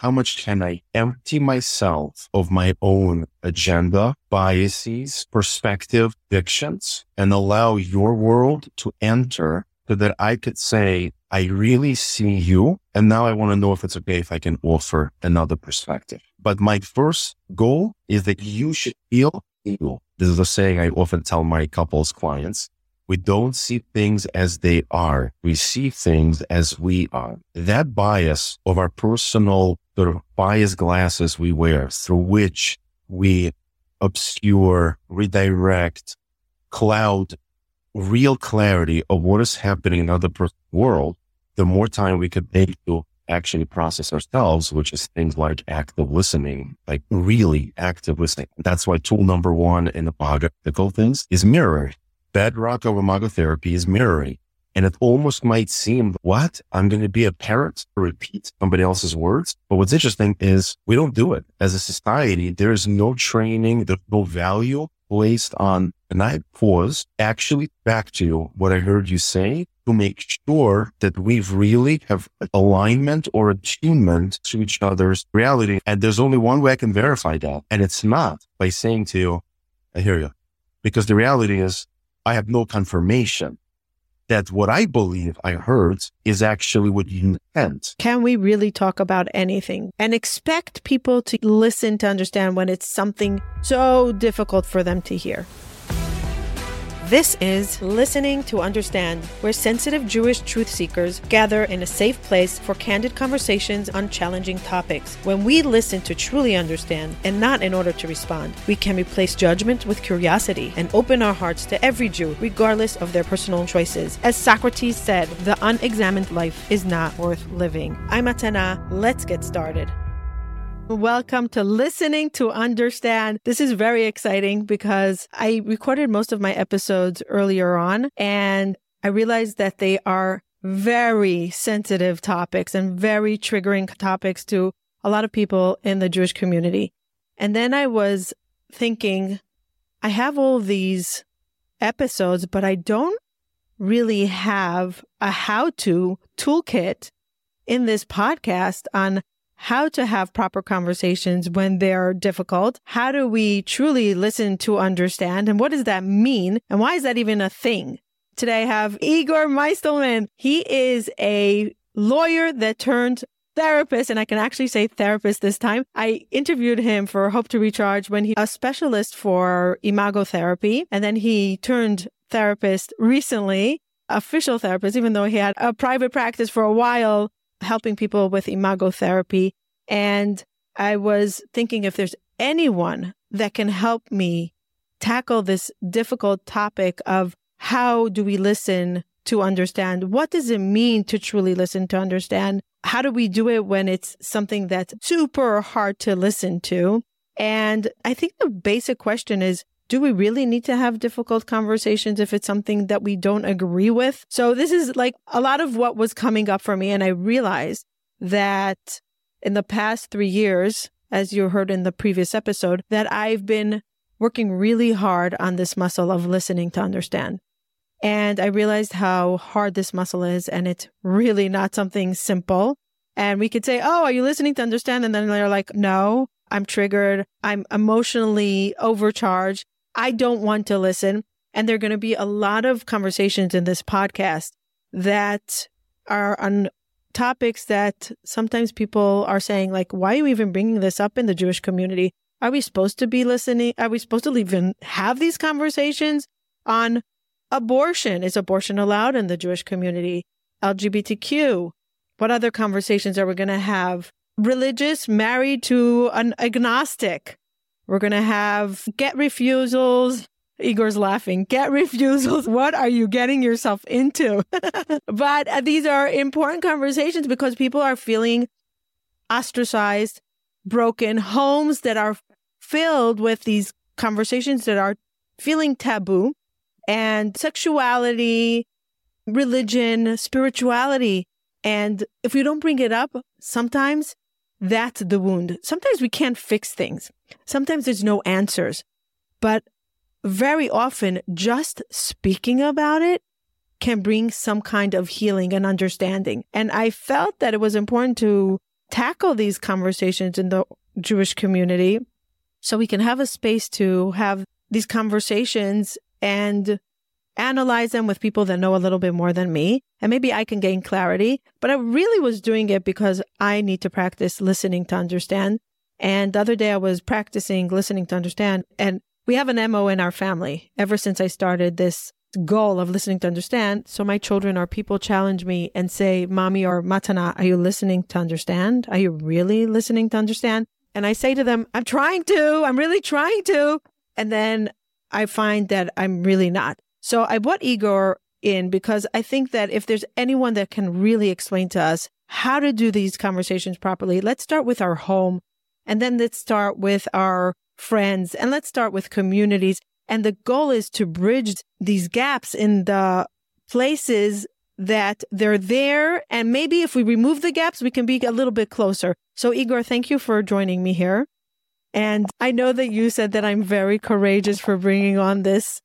how much can I empty myself of my own agenda, biases, perspective, fictions, and allow your world to enter so that I could say, I really see you. And now I want to know if it's okay if I can offer another perspective. But my first goal is that you should feel you. This is a saying I often tell my couples clients. We don't see things as they are. We see things as we are. That bias of our personal sort of bias glasses we wear through which we obscure, redirect, cloud real clarity of what is happening in other world, the more time we could take to actually process ourselves, which is things like active listening, like really active listening. That's why tool number one in the Imago things is mirroring. Bedrock of Imago therapy is mirroring. And it almost might seem, what? I'm going to be a parent repeat somebody else's words. But what's interesting is we don't do it as a society. There is no training. There's no value placed on, and I pause actually back to what I heard you say to make sure that we really have alignment or attunement to each other's reality. And there's only one way I can verify that. And it's not by saying to you, I hear you. Because the reality is I have no confirmation that what I believe I heard is actually what you intend. Can we really talk about anything and expect people to listen to understand when it's something so difficult for them to hear? This is Listening to Understand, where sensitive Jewish truth seekers gather in a safe place for candid conversations on challenging topics. When we listen to truly understand and not in order to respond, we can replace judgment with curiosity and open our hearts to every Jew, regardless of their personal choices. As Socrates said, the unexamined life is not worth living. I'm Atana. Let's get started. Welcome to Listening to Understand. This is very exciting because I recorded most of my episodes earlier on and I realized that they are very sensitive topics and very triggering topics to a lot of people in the Jewish community. And then I was thinking, I have all these episodes, but I don't really have a how to toolkit in this podcast on how to have proper conversations when they're difficult. How do we truly listen to understand? And what does that mean? And why is that even a thing? Today I have Igor Meystelman. He is a lawyer that turned therapist, and I can actually say therapist this time. I interviewed him for Hope to Recharge when he a specialist for imago therapy, and then he turned therapist recently, official therapist, even though he had a private practice for a while helping people with imago therapy. And I was thinking if there's anyone that can help me tackle this difficult topic of how do we listen to understand? What does it mean to truly listen to understand? How do we do it when it's something that's super hard to listen to? And I think the basic question is, do we really need to have difficult conversations if it's something that we don't agree with? So this is like a lot of what was coming up for me. And I realized that in the past three years, as you heard in the previous episode, that I've been working really hard on this muscle of listening to understand. And I realized how hard this muscle is. And it's really not something simple. And we could say, Oh, are you listening to understand? And then they're like, No, I'm triggered. I'm emotionally overcharged. I don't want to listen. And there are going to be a lot of conversations in this podcast that are on topics that sometimes people are saying, like, why are you even bringing this up in the Jewish community? Are we supposed to be listening? Are we supposed to even have these conversations on abortion? Is abortion allowed in the Jewish community? LGBTQ? What other conversations are we going to have? Religious married to an agnostic? We're going to have get refusals. Igor's laughing. Get refusals. What are you getting yourself into? but uh, these are important conversations because people are feeling ostracized, broken, homes that are filled with these conversations that are feeling taboo and sexuality, religion, spirituality. And if we don't bring it up, sometimes that's the wound. Sometimes we can't fix things. Sometimes there's no answers. But very often, just speaking about it can bring some kind of healing and understanding. And I felt that it was important to tackle these conversations in the Jewish community so we can have a space to have these conversations and analyze them with people that know a little bit more than me. And maybe I can gain clarity. But I really was doing it because I need to practice listening to understand. And the other day I was practicing listening to understand. And we have an MO in our family ever since I started this goal of listening to understand. So my children or people challenge me and say, Mommy or Matana, are you listening to understand? Are you really listening to understand? And I say to them, I'm trying to, I'm really trying to. And then I find that I'm really not. So I brought Igor in because I think that if there's anyone that can really explain to us how to do these conversations properly, let's start with our home and then let's start with our friends and let's start with communities. And the goal is to bridge these gaps in the places that they're there. And maybe if we remove the gaps, we can be a little bit closer. So Igor, thank you for joining me here. And I know that you said that I'm very courageous for bringing on this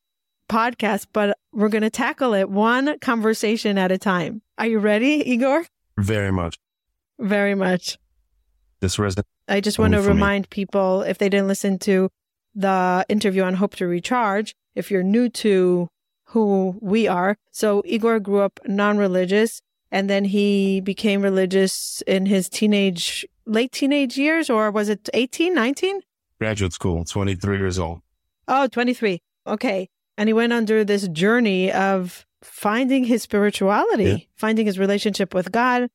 podcast, but we're going to tackle it one conversation at a time. Are you ready, Igor? Very much. Very much. This resonates. I just want to remind me. people if they didn't listen to the interview on Hope to Recharge, if you're new to who we are. So Igor grew up non-religious and then he became religious in his teenage, late teenage years, or was it 18, 19? Graduate school, 23 years old. Oh, 23. Okay. And he went under this journey of finding his spirituality, yeah. finding his relationship with God.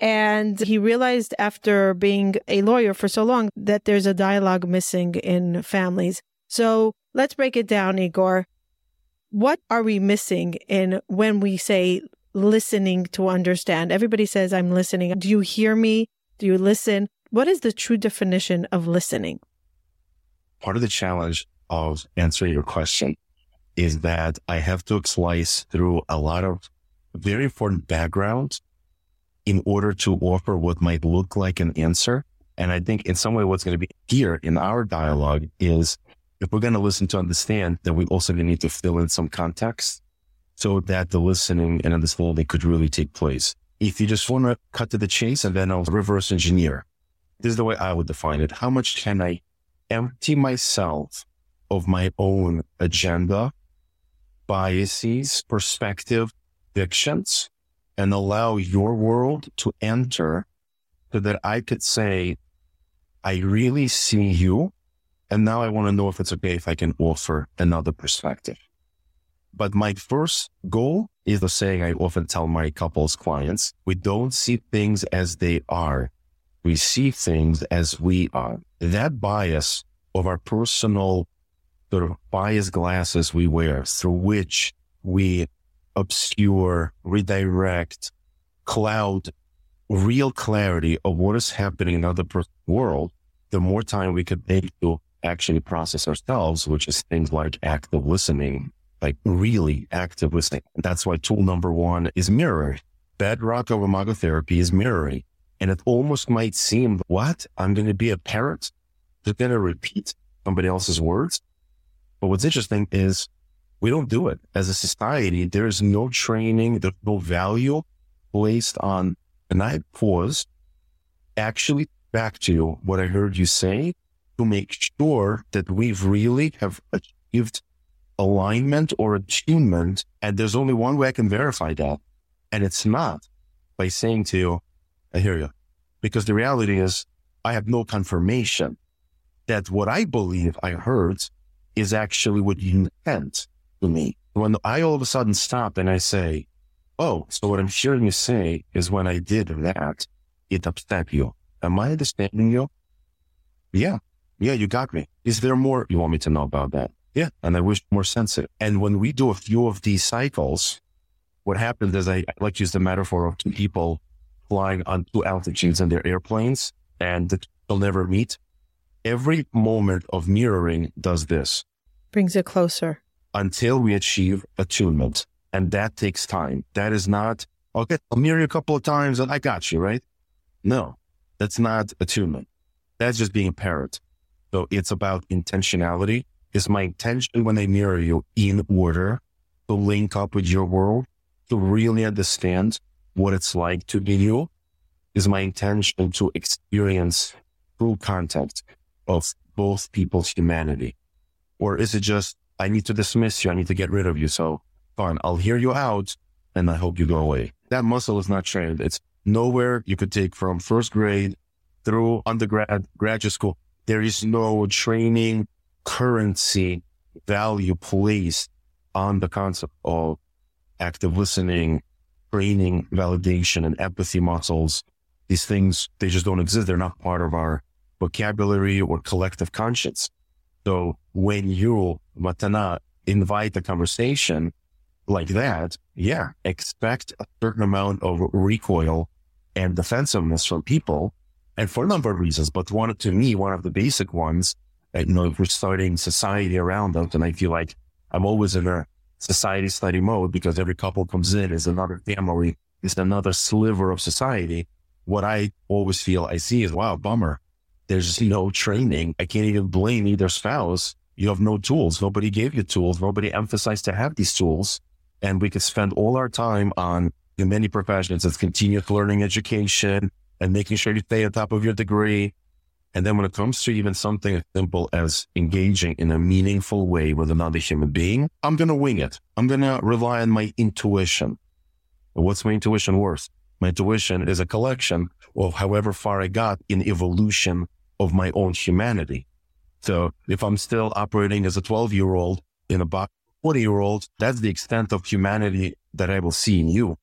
And he realized after being a lawyer for so long that there's a dialogue missing in families. So let's break it down, Igor. What are we missing in when we say listening to understand? Everybody says, I'm listening. Do you hear me? Do you listen? What is the true definition of listening? Part of the challenge of answering your question is that I have to slice through a lot of very important background in order to offer what might look like an answer. And I think in some way, what's going to be here in our dialogue is if we're going to listen to understand, then we also need to fill in some context so that the listening and understanding could really take place. If you just want to cut to the chase and then I'll reverse engineer, this is the way I would define it. How much can I empty myself of my own agenda biases, perspective, fictions, and allow your world to enter so that I could say, I really see you. And now I want to know if it's okay if I can offer another perspective. But my first goal is the saying I often tell my couples clients, we don't see things as they are. We see things as we are. That bias of our personal sort of bias glasses we wear through which we obscure, redirect, cloud real clarity of what is happening in other world, the more time we could take to actually process ourselves, which is things like active listening, like really active listening. That's why tool number one is mirroring. Bedrock of imago therapy is mirroring. And it almost might seem, what? I'm going to be a parrot? They're going to repeat somebody else's words. But what's interesting is we don't do it as a society. There is no training, there's no value placed on. And I pause actually back to what I heard you say to make sure that we've really have achieved alignment or attunement. And there's only one way I can verify that. And it's not by saying to you, I hear you. Because the reality is I have no confirmation that what I believe I heard is actually what you meant to me. When I all of a sudden stop and I say, Oh, so what I'm hearing you say is when I did that, it upset you. Am I understanding you? Yeah. Yeah, you got me. Is there more you want me to know about that? Yeah. And I wish more sensitive. And when we do a few of these cycles, what happens is I, I like to use the metaphor of two people flying on two altitudes in their airplanes and they'll never meet every moment of mirroring does this. Brings it closer. Until we achieve attunement. And that takes time. That is not, okay, I'll mirror you a couple of times and I got you, right? No, that's not attunement. That's just being a parent. So it's about intentionality. Is my intention when I mirror you in order to link up with your world, to really understand what it's like to be you is my intention to experience true contact of both people's humanity? Or is it just, I need to dismiss you. I need to get rid of you. So fine, I'll hear you out and I hope you go away. That muscle is not trained. It's nowhere you could take from first grade through undergrad, graduate school. There is no training currency value placed on the concept of active listening, training, validation, and empathy muscles. These things, they just don't exist. They're not part of our vocabulary or collective conscience. So when you, Matana, invite a conversation like that, yeah, expect a certain amount of recoil and defensiveness from people. And for a number of reasons, but one to me, one of the basic ones, you know, we're starting society around us. And I feel like I'm always in a society study mode because every couple comes in is another family, is another sliver of society. What I always feel I see is, wow, bummer. There's no training. I can't even blame either spouse. You have no tools. Nobody gave you tools. Nobody emphasized to have these tools. And we could spend all our time on in many professions, it's continuous learning education and making sure you stay on top of your degree. And then when it comes to even something as simple as engaging in a meaningful way with another human being, I'm going to wing it. I'm going to rely on my intuition. What's my intuition worth? My intuition is a collection of however far I got in evolution of my own humanity. So if I'm still operating as a 12 year old in a box, 40 year old, that's the extent of humanity that I will see in you.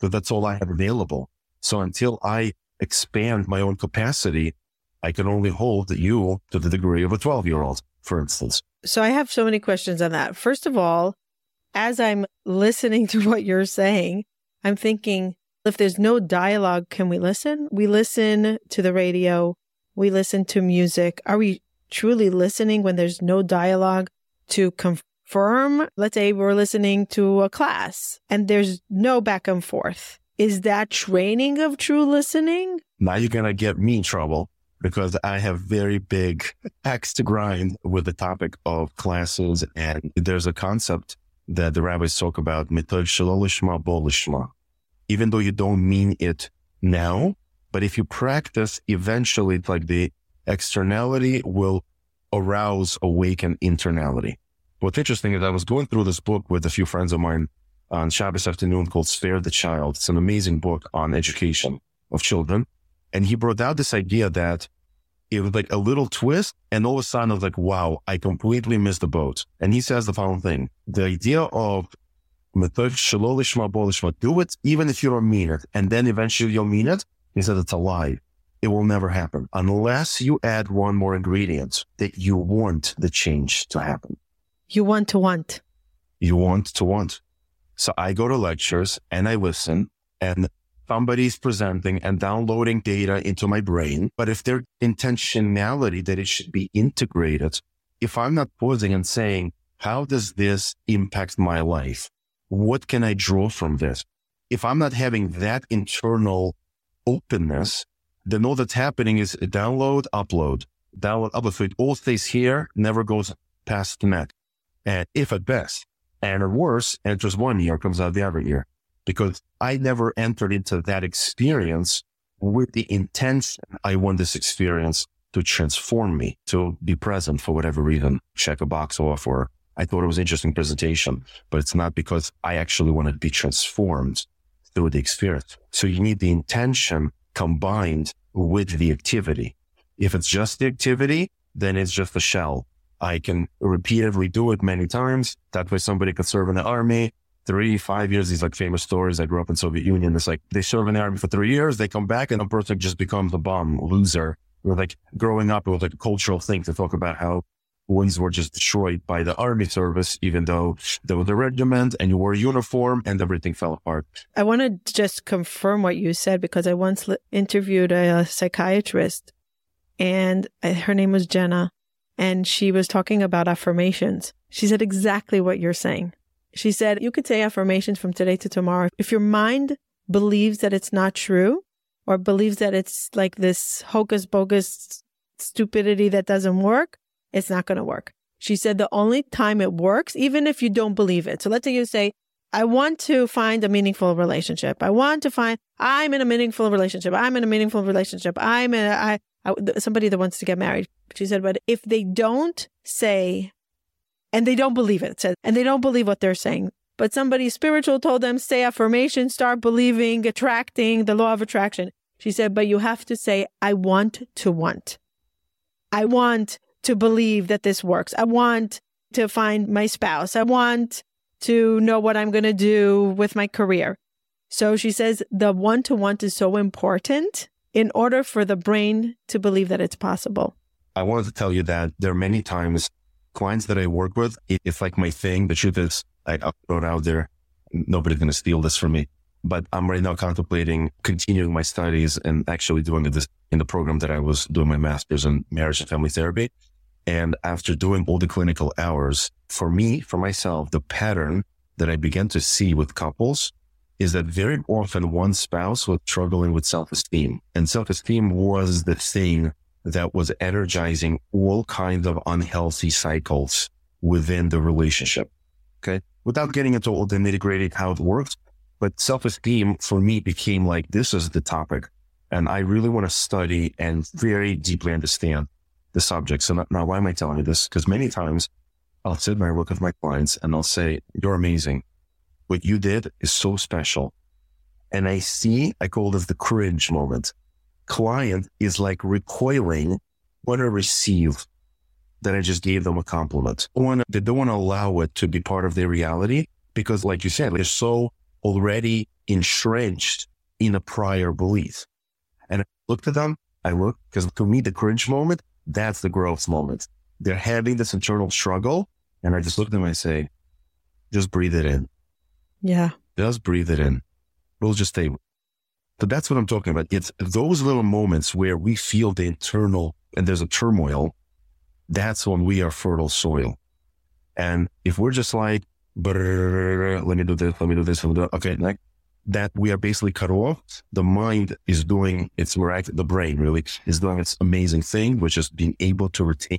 So that's all I have available. So until I expand my own capacity, I can only hold you to the degree of a 12 year old, for instance. So I have so many questions on that. First of all, as I'm listening to what you're saying, I'm thinking if there's no dialogue, can we listen? We listen to the radio, we listen to music. Are we truly listening when there's no dialogue to confirm? Let's say we're listening to a class and there's no back and forth. Is that training of true listening? Now you're going to get me in trouble because I have very big axe to grind with the topic of classes. And there's a concept that the rabbis talk about. Even though you don't mean it now, but if you practice, eventually like the externality will arouse, awaken internality. What's interesting is I was going through this book with a few friends of mine on Shabbos afternoon called Spare the Child. It's an amazing book on education of children. And he brought out this idea that it was like a little twist. And all of a sudden I was like, wow, I completely missed the boat. And he says the following thing. The idea of do it even if you don't mean it. And then eventually you'll mean it. He said it's a lie. It will never happen unless you add one more ingredient that you want the change to happen. You want to want. You want to want. So I go to lectures and I listen and somebody's presenting and downloading data into my brain. But if their intentionality that it should be integrated, if I'm not pausing and saying, how does this impact my life? What can I draw from this? If I'm not having that internal openness, then all that's happening is download, upload, download, upload. So it all stays here, never goes past the net. And if at best, and at worst, enters one year, comes out the other year because I never entered into that experience with the intention I want this experience to transform me, to be present for whatever reason, check a box off, or I thought it was interesting presentation, but it's not because I actually want to be transformed through the experience. So you need the intention combined with the activity. If it's just the activity, then it's just a shell. I can repeatedly do it many times. That way somebody could serve in the army, three, five years, these like famous stories. I grew up in Soviet Union. It's like they serve in the army for three years, they come back and a person just becomes a bum loser. Like growing up, it was like a cultural thing to talk about how ones were just destroyed by the army service, even though there was a regiment and you wore uniform and everything fell apart. I want to just confirm what you said because I once interviewed a, a psychiatrist and uh, her name was Jenna and she was talking about affirmations. She said exactly what you're saying. She said, you could say affirmations from today to tomorrow. If your mind believes that it's not true or believes that it's like this hocus pocus stupidity that doesn't work, it's not going to work. She said the only time it works, even if you don't believe it. So let's say you say, I want to find a meaningful relationship. I want to find, I'm in a meaningful relationship. I'm in a meaningful relationship. I'm in a, I, I, somebody that wants to get married. She said, but if they don't say, and they don't believe it, and they don't believe what they're saying, but somebody spiritual told them, say affirmation, start believing, attracting the law of attraction. She said, but you have to say, I want to want. I want to believe that this works. I want to find my spouse. I want to know what I'm going to do with my career. So she says the one to one is so important in order for the brain to believe that it's possible. I wanted to tell you that there are many times clients that I work with, it's like my thing. The truth is, I, throw it out there. Nobody's going to steal this from me. But I'm right now contemplating continuing my studies and actually doing this in the program that I was doing my master's in marriage and family therapy. And after doing all the clinical hours, for me, for myself, the pattern that I began to see with couples is that very often one spouse was struggling with self-esteem and self-esteem was the thing that was energizing all kinds of unhealthy cycles within the relationship. Okay. Without getting into all the nitty gritty how it works, but self-esteem for me became like, this is the topic. And I really want to study and very deeply understand the subject. So now, why am I telling you this? Because many times I'll sit and I work with my clients and I'll say, you're amazing. What you did is so special. And I see, I call this the cringe moment. Client is like recoiling when I receive that I just gave them a compliment. They don't want to allow it to be part of their reality because like you said, they're so already entrenched in a prior belief. And I looked at them, I look, because to me, the cringe moment that's the growth moment. They're having this internal struggle. And I just look at them and I say, just breathe it in. Yeah. Just breathe it in. We'll just stay. So that's what I'm talking about. It's those little moments where we feel the internal and there's a turmoil. That's when we are fertile soil. And if we're just like, let me do this, let me do this, let me do that. Okay, like that we are basically cut off. The mind is doing its miraculous, the brain really is doing its amazing thing, which is being able to retain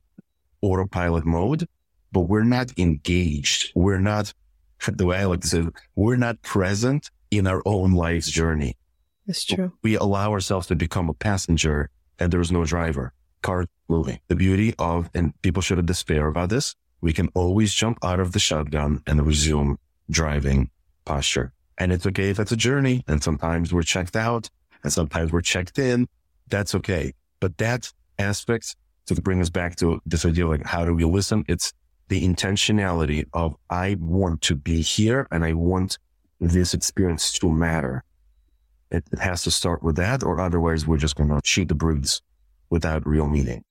autopilot mode, but we're not engaged. We're not, the way I like to say, we're not present in our own life's journey. It's true. We allow ourselves to become a passenger and there's no driver. Car moving. The beauty of, and people shouldn't despair about this. We can always jump out of the shotgun and resume driving posture. And it's okay if it's a journey. And sometimes we're checked out and sometimes we're checked in. That's okay. But that aspect to bring us back to this idea of like, how do we listen? It's the intentionality of I want to be here and I want this experience to matter. It, it has to start with that or otherwise we're just going to shoot the breeze without real meaning.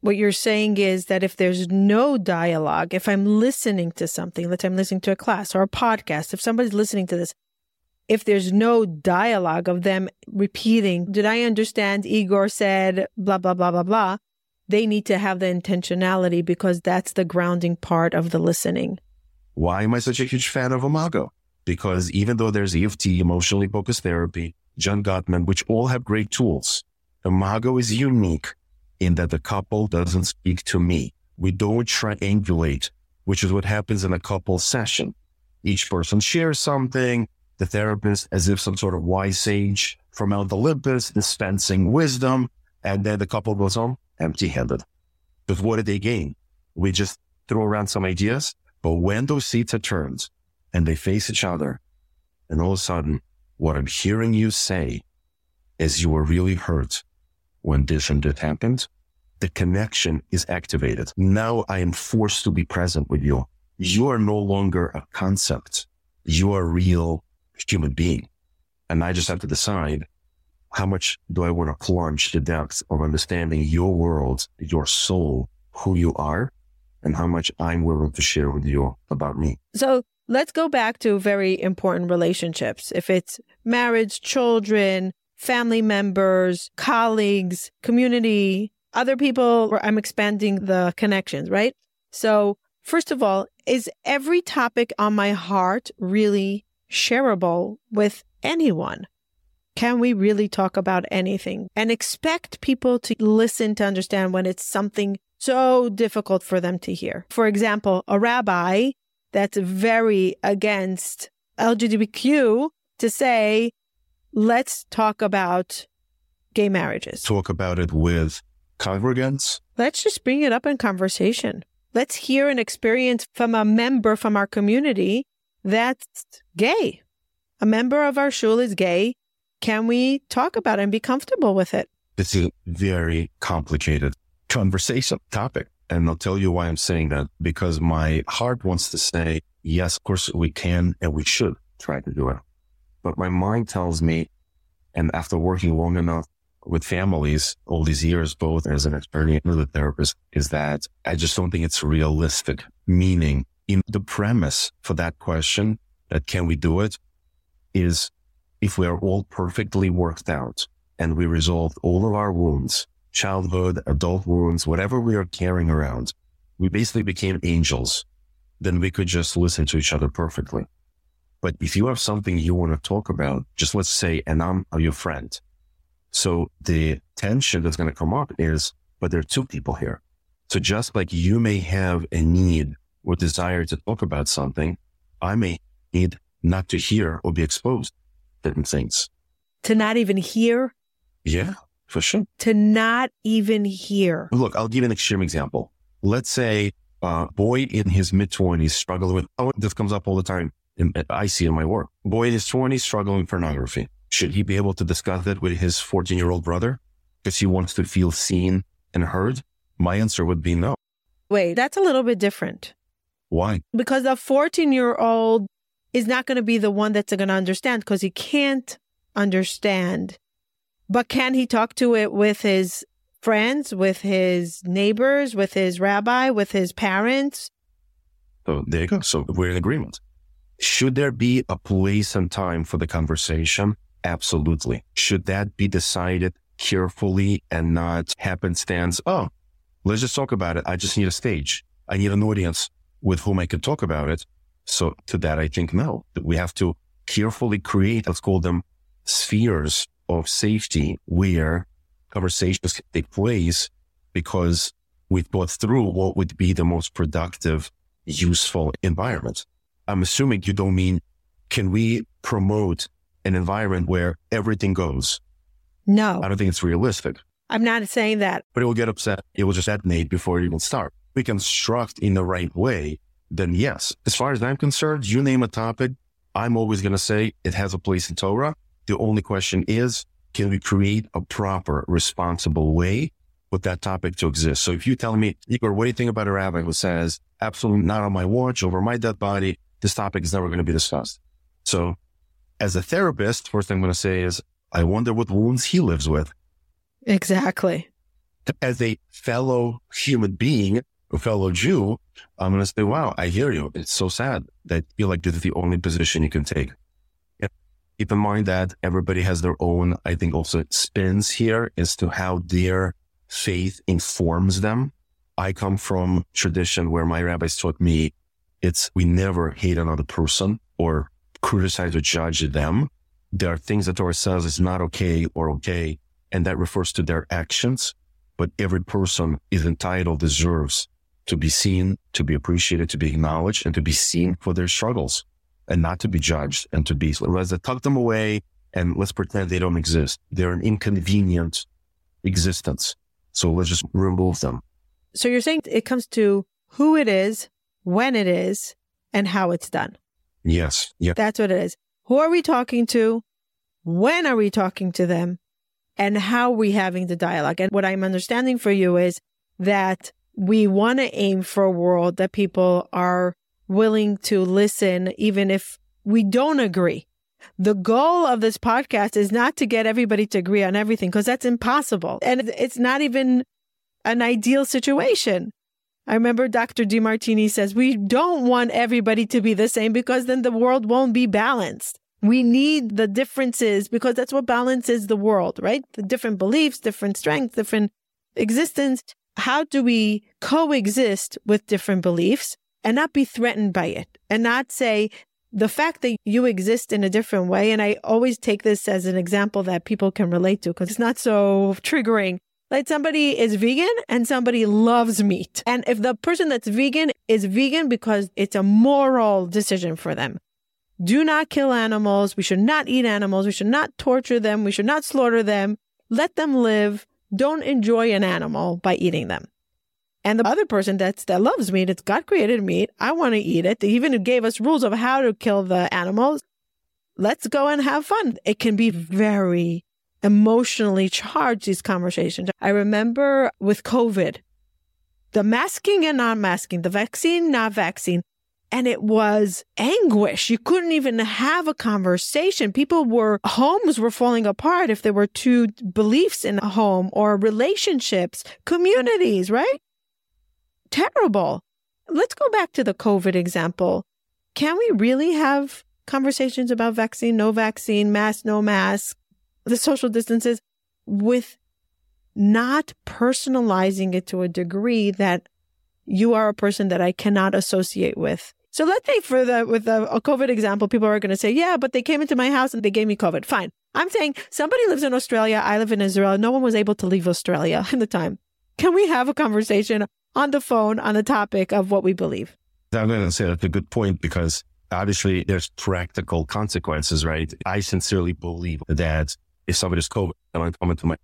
What you're saying is that if there's no dialogue, if I'm listening to something, let's say I'm listening to a class or a podcast, if somebody's listening to this, if there's no dialogue of them repeating, did I understand Igor said blah, blah, blah, blah, blah, they need to have the intentionality because that's the grounding part of the listening. Why am I such a huge fan of Imago? Because even though there's EFT, emotionally focused therapy, John Gottman, which all have great tools, Imago is unique in that the couple doesn't speak to me. We don't triangulate, which is what happens in a couple session. Each person shares something. The therapist, as if some sort of wise sage from Mount Olympus, dispensing wisdom. And then the couple goes home empty handed. But what did they gain? We just throw around some ideas. But when those seats are turned and they face each other, and all of a sudden, what I'm hearing you say is you were really hurt when this and that happens, the connection is activated. Now I am forced to be present with you. You are no longer a concept. You are a real human being. And I just have to decide how much do I want to plunge the depths of understanding your world, your soul, who you are, and how much I'm willing to share with you about me. So let's go back to very important relationships. If it's marriage, children, family members, colleagues, community, other people, I'm expanding the connections, right? So, first of all, is every topic on my heart really shareable with anyone? Can we really talk about anything and expect people to listen to understand when it's something so difficult for them to hear? For example, a rabbi that's very against LGBTQ to say, let's talk about gay marriages. Talk about it with congregants. Let's just bring it up in conversation. Let's hear an experience from a member from our community that's gay. A member of our shul is gay. Can we talk about it and be comfortable with it? This is a very complicated conversation topic. And I'll tell you why I'm saying that because my heart wants to say, yes, of course we can and we should try to do it. But my mind tells me, and after working long enough with families all these years, both as an attorney and as a therapist, is that I just don't think it's realistic. Meaning in the premise for that question that can we do it is if we are all perfectly worked out and we resolved all of our wounds, childhood, adult wounds, whatever we are carrying around, we basically became angels. Then we could just listen to each other perfectly. But if you have something you want to talk about, just let's say, and I'm your friend. So the tension that's going to come up is, but there are two people here. So just like you may have a need or desire to talk about something, I may need not to hear or be exposed to certain things. To not even hear? Yeah, for sure. To not even hear. Look, I'll give you an extreme example. Let's say uh, a boy in his mid twenties struggling with, oh, this comes up all the time. I see in my work. Boy his twenties struggling with pornography. Should he be able to discuss it with his 14 year old brother because he wants to feel seen and heard? My answer would be no. Wait, that's a little bit different. Why? Because a 14 year old is not going to be the one that's going to understand because he can't understand. But can he talk to it with his friends, with his neighbors, with his rabbi, with his parents? So there you go. So we're in agreement. Should there be a place and time for the conversation? Absolutely. Should that be decided carefully and not happenstance? Oh, let's just talk about it. I just need a stage. I need an audience with whom I can talk about it. So to that, I think no, we have to carefully create, let's call them spheres of safety where conversations can take place because we've thought through what would be the most productive, useful environment. I'm assuming you don't mean, can we promote an environment where everything goes? No. I don't think it's realistic. I'm not saying that. But it will get upset. It will just detonate before it even start. We construct in the right way, then yes. As far as I'm concerned, you name a topic, I'm always going to say it has a place in Torah. The only question is, can we create a proper, responsible way with that topic to exist? So if you tell me, Igor, what do you think about a rabbi who says, absolutely not on my watch, over my dead body, this topic is never going to be discussed. So as a therapist, first thing I'm going to say is, I wonder what wounds he lives with. Exactly. As a fellow human being, a fellow Jew, I'm going to say, wow, I hear you. It's so sad that you feel like this is the only position you can take. Keep in mind that everybody has their own, I think also spins here as to how their faith informs them. I come from tradition where my rabbis taught me it's we never hate another person or criticize or judge them. There are things that says is not okay or okay, and that refers to their actions. But every person is entitled, deserves to be seen, to be appreciated, to be acknowledged, and to be seen for their struggles and not to be judged and to be, let's tuck them away and let's pretend they don't exist. They're an inconvenient existence. So let's just remove them. So you're saying it comes to who it is, when it is, and how it's done. Yes. Yeah. That's what it is. Who are we talking to? When are we talking to them? And how are we having the dialogue? And what I'm understanding for you is that we want to aim for a world that people are willing to listen, even if we don't agree. The goal of this podcast is not to get everybody to agree on everything because that's impossible. And it's not even an ideal situation. I remember Dr. Demartini says we don't want everybody to be the same because then the world won't be balanced. We need the differences because that's what balances the world, right? The different beliefs, different strengths, different existence. How do we coexist with different beliefs and not be threatened by it and not say the fact that you exist in a different way. And I always take this as an example that people can relate to because it's not so triggering. Like somebody is vegan and somebody loves meat. And if the person that's vegan is vegan because it's a moral decision for them, do not kill animals. We should not eat animals. We should not torture them. We should not slaughter them. Let them live. Don't enjoy an animal by eating them. And the other person that's, that loves meat, it's God created meat. I want to eat it. They even gave us rules of how to kill the animals. Let's go and have fun. It can be very emotionally charged, these conversations. I remember with COVID, the masking and non masking, the vaccine, not vaccine. And it was anguish. You couldn't even have a conversation. People were, homes were falling apart if there were two beliefs in a home or relationships, communities, right? Terrible. Let's go back to the COVID example. Can we really have conversations about vaccine, no vaccine, mask, no mask, the social distances with not personalizing it to a degree that you are a person that I cannot associate with. So let's say for the with a COVID example, people are going to say, "Yeah, but they came into my house and they gave me COVID." Fine. I'm saying somebody lives in Australia, I live in Israel. No one was able to leave Australia in the time. Can we have a conversation on the phone on the topic of what we believe? I'm going to say that's a good point because obviously there's practical consequences, right? I sincerely believe that if somebody's COVID and I'm coming to my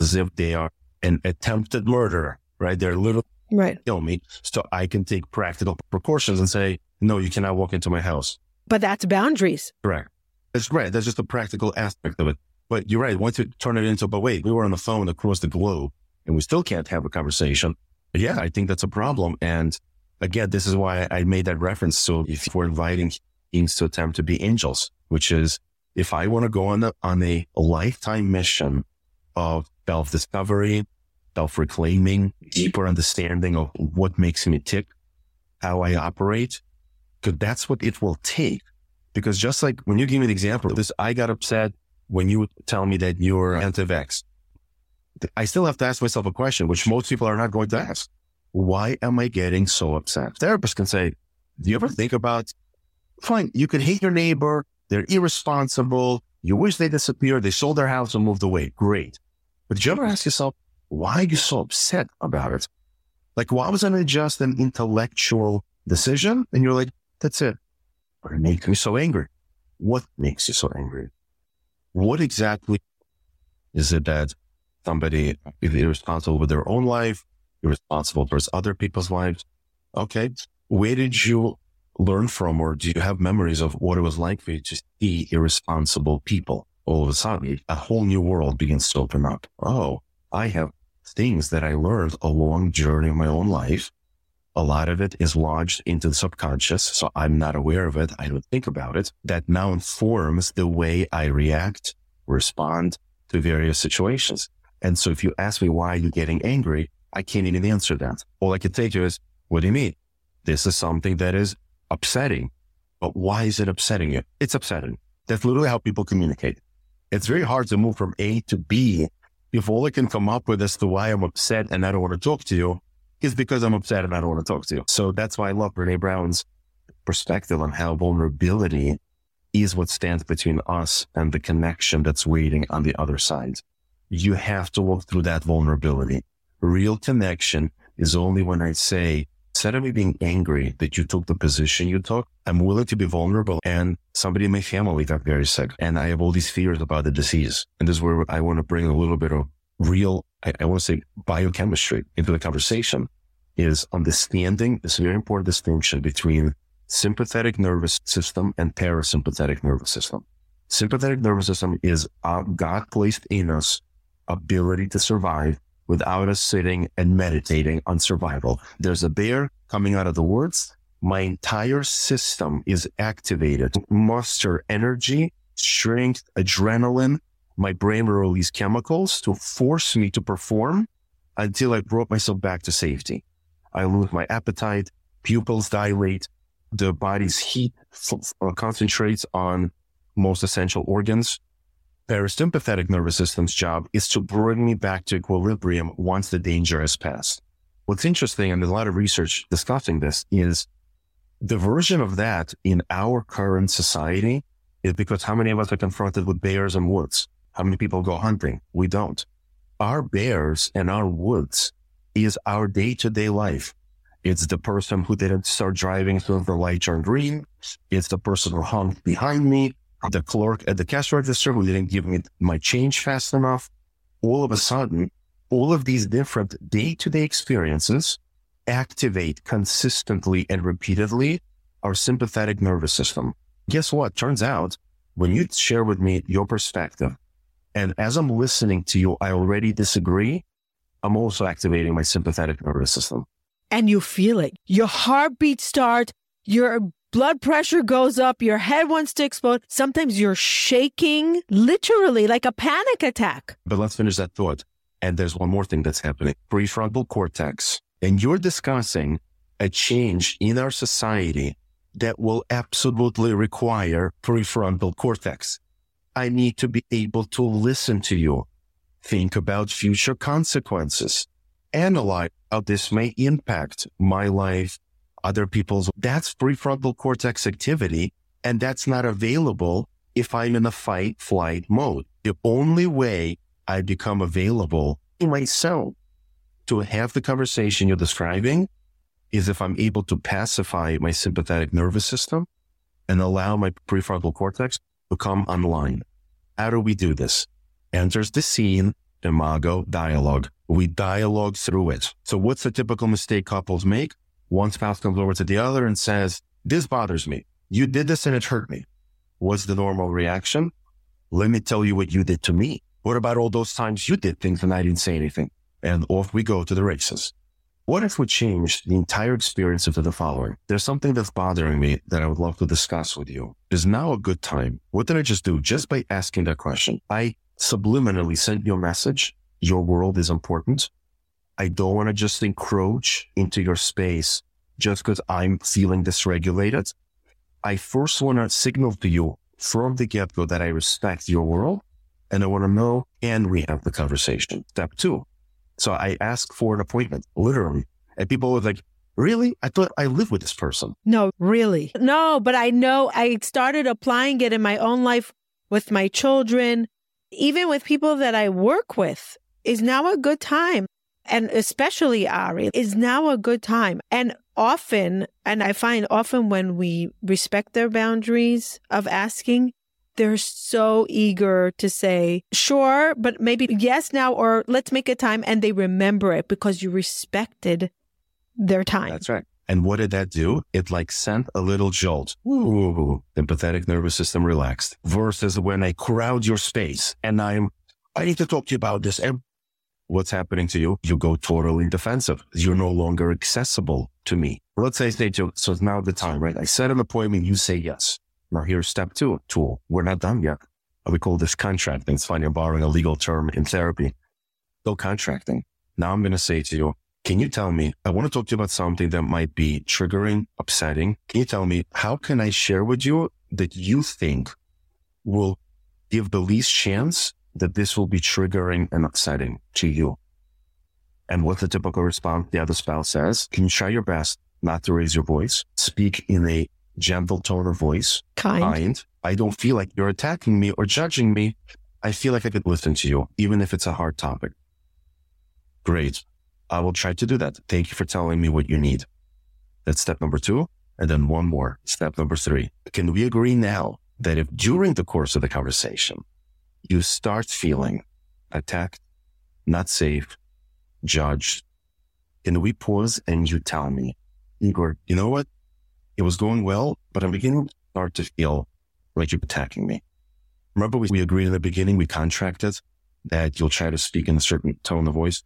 as if they are an attempted murderer, right? They're literally right. kill me. So I can take practical precautions and say, no, you cannot walk into my house. But that's boundaries. Correct. That's right. That's just a practical aspect of it. But you're right. Once you turn it into, but wait, we were on the phone across the globe and we still can't have a conversation. Yeah, I think that's a problem. And again, this is why I made that reference. So if we're inviting beings to attempt to be angels, which is if I want to go on, a on a lifetime mission of self discovery, self reclaiming, deeper understanding of what makes me tick, how I operate, because that's what it will take. Because just like when you give me the example this, I got upset when you tell me that you're anti-vax. I still have to ask myself a question, which most people are not going to ask. Why am I getting so upset? Therapists can say, do you ever think about, fine, you can hate your neighbor. They're irresponsible. You wish they disappeared. They sold their house and moved away. Great. But did you ever ask yourself, why are you so upset about it? Like, why wasn't it just an intellectual decision? And you're like, that's it. But it makes me so angry. What makes you so angry? What exactly is it that somebody is irresponsible with their own life, irresponsible towards other people's lives? Okay. Where did you learn from, or do you have memories of what it was like for you to see irresponsible people? all of a sudden a whole new world begins to open up. Oh, I have things that I learned along the journey of my own life. A lot of it is lodged into the subconscious. So I'm not aware of it. I don't think about it. That now informs the way I react, respond to various situations. And so if you ask me why you're getting angry, I can't even answer that. All I can say to you is, what do you mean? This is something that is upsetting. But why is it upsetting you? It's upsetting. That's literally how people communicate it's very hard to move from A to B if all I can come up with as to why I'm upset and I don't want to talk to you is because I'm upset and I don't want to talk to you. So that's why I love Brene Brown's perspective on how vulnerability is what stands between us and the connection that's waiting on the other side. You have to walk through that vulnerability. Real connection is only when I say, instead of me being angry that you took the position you took, I'm willing to be vulnerable. And somebody in my family got very sick and I have all these fears about the disease. And this is where I want to bring a little bit of real, I, I want to say biochemistry into the conversation is understanding this very important distinction between sympathetic nervous system and parasympathetic nervous system. Sympathetic nervous system is God placed in us ability to survive without us sitting and meditating on survival. There's a bear coming out of the woods. My entire system is activated, muster energy, strength, adrenaline. My brain will release chemicals to force me to perform until I brought myself back to safety. I lose my appetite, pupils dilate, the body's heat uh, concentrates on most essential organs parasympathetic nervous system's job is to bring me back to equilibrium once the danger has passed. What's interesting, and there's a lot of research discussing this, is the version of that in our current society is because how many of us are confronted with bears and woods? How many people go hunting? We don't. Our bears and our woods is our day to day life. It's the person who didn't start driving so the light turned green. It's the person who honked behind me, the clerk at the cash register who didn't give me my change fast enough. All of a sudden, all of these different day to day experiences activate consistently and repeatedly our sympathetic nervous system. Guess what? Turns out when you share with me your perspective and as I'm listening to you, I already disagree. I'm also activating my sympathetic nervous system. And you feel it. Your heartbeat starts, your blood pressure goes up, your head wants to explode. Sometimes you're shaking, literally like a panic attack. But let's finish that thought. And there's one more thing that's happening prefrontal cortex. And you're discussing a change in our society that will absolutely require prefrontal cortex. I need to be able to listen to you, think about future consequences, analyze how this may impact my life, other people's. That's prefrontal cortex activity. And that's not available if I'm in a fight flight mode. The only way I become available to myself to have the conversation you're describing is if I'm able to pacify my sympathetic nervous system and allow my prefrontal cortex to come online. How do we do this? Enters the scene, imago, dialogue. We dialogue through it. So what's the typical mistake couples make? One spouse comes over to the other and says, this bothers me. You did this and it hurt me. What's the normal reaction? Let me tell you what you did to me. What about all those times you did things and I didn't say anything? And off we go to the races. What if we changed the entire experience into the following? There's something that's bothering me that I would love to discuss with you. Is now a good time? What did I just do? Just by asking that question, I subliminally sent you a message. Your world is important. I don't want to just encroach into your space just because I'm feeling dysregulated. I first want to signal to you from the get go that I respect your world and I want to know, and we have the conversation. Step two, so I ask for an appointment, literally. And people were like, Really? I thought I live with this person. No, really. No, but I know I started applying it in my own life with my children, even with people that I work with. Is now a good time. And especially Ari, is now a good time. And often, and I find often when we respect their boundaries of asking, they're so eager to say, sure, but maybe yes now, or let's make a time. And they remember it because you respected their time. That's right. And what did that do? It like sent a little jolt. Ooh, empathetic nervous system relaxed versus when I crowd your space and I'm, I need to talk to you about this. And what's happening to you? You go totally defensive. You're no longer accessible to me. Let's say, say, so it's now the time, right? I set an appointment. You say yes. Now here's step two tool. We're not done yet. We call this contracting. It's funny. I'm borrowing a legal term in therapy. So contracting. Now I'm going to say to you, can you tell me, I want to talk to you about something that might be triggering, upsetting. Can you tell me, how can I share with you that you think will give the least chance that this will be triggering and upsetting to you? And what's the typical response? The other spouse says, can you try your best not to raise your voice? Speak in a gentle tone of voice. Kind. kind. I don't feel like you're attacking me or judging me. I feel like I could listen to you, even if it's a hard topic. Great. I will try to do that. Thank you for telling me what you need. That's step number two. And then one more. Step number three. Can we agree now that if during the course of the conversation, you start feeling attacked, not safe, judged, can we pause and you tell me, Igor, you know what? It was going well, but I'm beginning to start to feel like you're attacking me. Remember, we, we agreed in the beginning, we contracted that you'll try to speak in a certain tone of voice.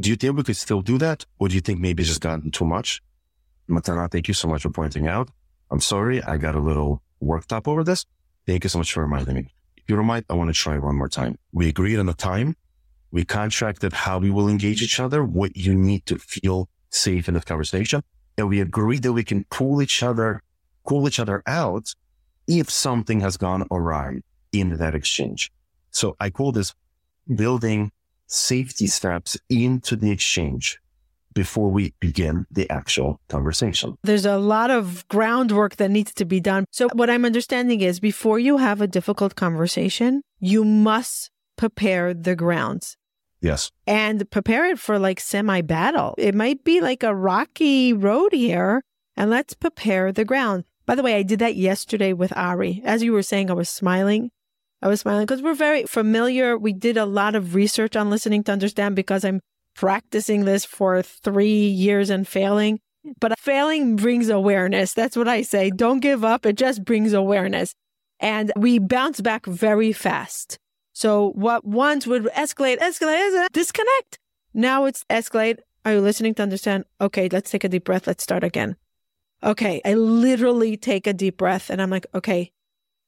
Do you think we could still do that? Or do you think maybe it's just gotten too much? Matana, thank you so much for pointing out. I'm sorry. I got a little worked up over this. Thank you so much for reminding me. Mind, I want to try one more time. We agreed on the time. We contracted how we will engage each other, what you need to feel safe in this conversation and we agreed that we can pull each other, call each other out if something has gone awry in that exchange. So I call this building safety steps into the exchange before we begin the actual conversation. There's a lot of groundwork that needs to be done. So what I'm understanding is before you have a difficult conversation, you must prepare the grounds. Yes. and prepare it for like semi battle. It might be like a rocky road here, and let's prepare the ground. By the way, I did that yesterday with Ari. As you were saying, I was smiling. I was smiling because we're very familiar. We did a lot of research on listening to understand because I'm practicing this for three years and failing. But failing brings awareness. That's what I say. Don't give up. It just brings awareness. And we bounce back very fast. So what once would escalate, escalate, escalate, disconnect. Now it's escalate. Are you listening to understand? Okay, let's take a deep breath. Let's start again. Okay. I literally take a deep breath and I'm like, okay.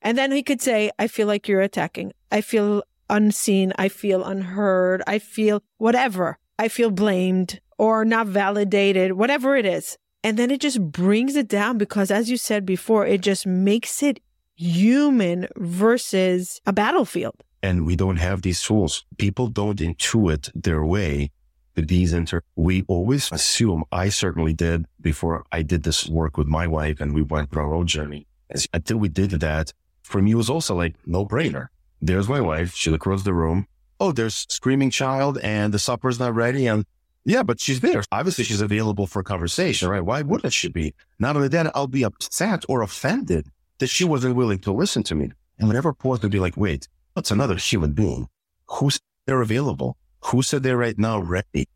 And then he could say, I feel like you're attacking. I feel unseen. I feel unheard. I feel whatever. I feel blamed or not validated, whatever it is. And then it just brings it down because, as you said before, it just makes it human versus a battlefield. And we don't have these tools. People don't intuit their way to these inter. We always assume, I certainly did before I did this work with my wife and we went through our own journey. Until we did that, for me, it was also like no brainer. There's my wife. She across the room. Oh, there's screaming child and the supper's not ready. And yeah, but she's there. Obviously, she's available for conversation, right? Why wouldn't she be? Not only that, I'll be upset or offended that she wasn't willing to listen to me. And whenever pause would be like, wait, that's another human being. Who's they're available? Who said they're right now ready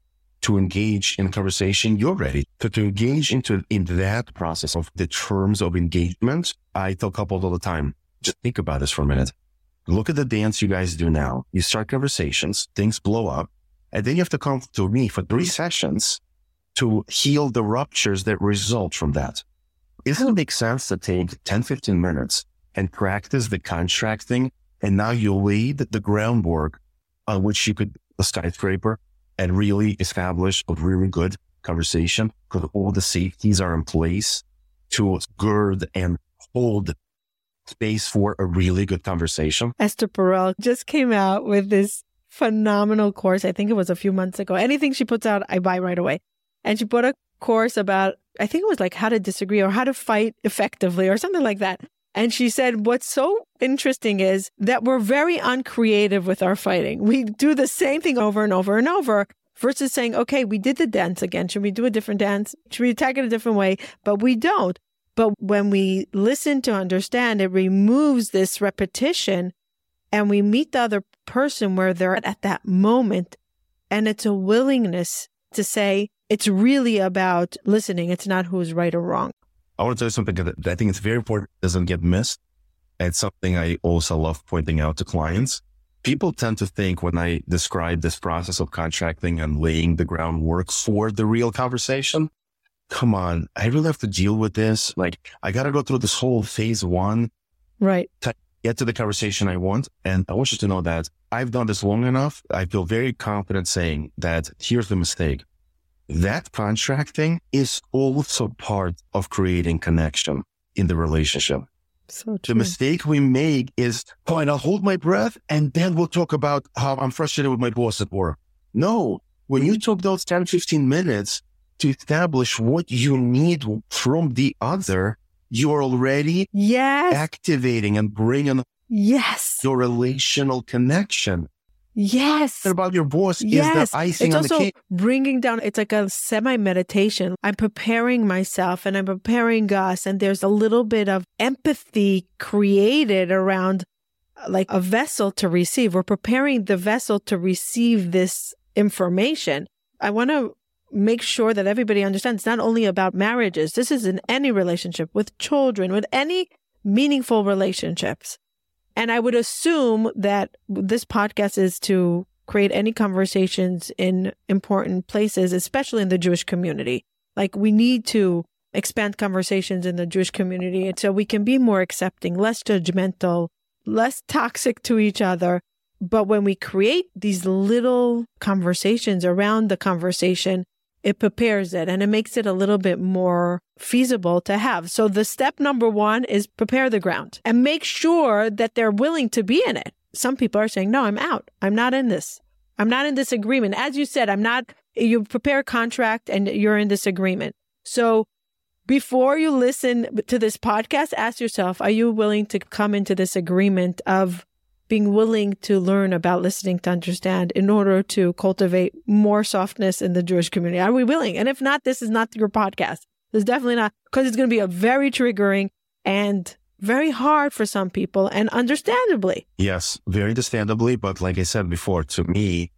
to engage in conversation? You're ready to, to engage into in that process of the terms of engagement. I tell couples all the time, just think about this for a minute. Look at the dance you guys do now. You start conversations, things blow up, and then you have to come to me for three sessions to heal the ruptures that result from that. Doesn't it make sense to take 10, 15 minutes and practice the contracting? And now you laid the groundwork on which you could a skyscraper and really establish a really good conversation because all the safeties are in place to gird and hold space for a really good conversation. Esther Perel just came out with this phenomenal course. I think it was a few months ago. Anything she puts out, I buy right away. And she put a course about, I think it was like how to disagree or how to fight effectively or something like that. And she said, what's so interesting is that we're very uncreative with our fighting. We do the same thing over and over and over versus saying, okay, we did the dance again. Should we do a different dance? Should we attack it a different way? But we don't. But when we listen to understand, it removes this repetition and we meet the other person where they're at that moment. And it's a willingness to say, it's really about listening. It's not who's right or wrong. I want to tell you something that I think it's very important, it doesn't get missed. It's something I also love pointing out to clients. People tend to think when I describe this process of contracting and laying the groundwork for the real conversation, come on, I really have to deal with this. Like I got to go through this whole phase one. Right. To get to the conversation I want. And I want you to know that I've done this long enough. I feel very confident saying that here's the mistake that contracting is also part of creating connection in the relationship. So The mistake we make is, oh, and I'll hold my breath and then we'll talk about how I'm frustrated with my boss at work. No, when you mm-hmm. took those 10, 15 minutes to establish what you need from the other, you're already yes. activating and bringing yes. your relational connection. Yes. about your boss yes. is the icing it's on also the cake. bringing down, it's like a semi meditation. I'm preparing myself and I'm preparing us. And there's a little bit of empathy created around uh, like a vessel to receive. We're preparing the vessel to receive this information. I want to make sure that everybody understands it's not only about marriages. This is in any relationship with children, with any meaningful relationships. And I would assume that this podcast is to create any conversations in important places, especially in the Jewish community. Like we need to expand conversations in the Jewish community so we can be more accepting, less judgmental, less toxic to each other. But when we create these little conversations around the conversation, it prepares it and it makes it a little bit more feasible to have. So the step number one is prepare the ground and make sure that they're willing to be in it. Some people are saying, no, I'm out. I'm not in this. I'm not in this agreement. As you said, I'm not, you prepare a contract and you're in this agreement. So before you listen to this podcast, ask yourself, are you willing to come into this agreement of being willing to learn about listening to understand in order to cultivate more softness in the Jewish community? Are we willing? And if not, this is not your podcast. It's definitely not because it's going to be a very triggering and very hard for some people and understandably. Yes, very understandably. But like I said before, to me,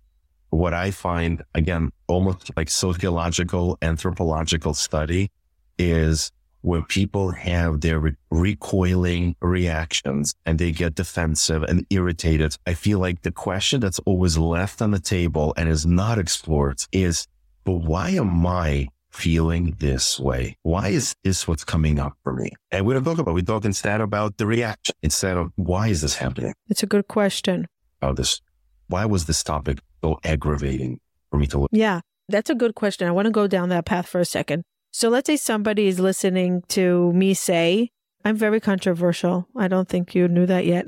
what I find, again, almost like sociological, anthropological study is when people have their re- recoiling reactions and they get defensive and irritated. I feel like the question that's always left on the table and is not explored is, but why am I feeling this way? Why is this what's coming up for me? And we don't talk about, we talk instead about the reaction instead of why is this happening? It's a good question. How this, why was this topic so aggravating for me to look? Yeah, that's a good question. I want to go down that path for a second. So let's say somebody is listening to me say, I'm very controversial. I don't think you knew that yet.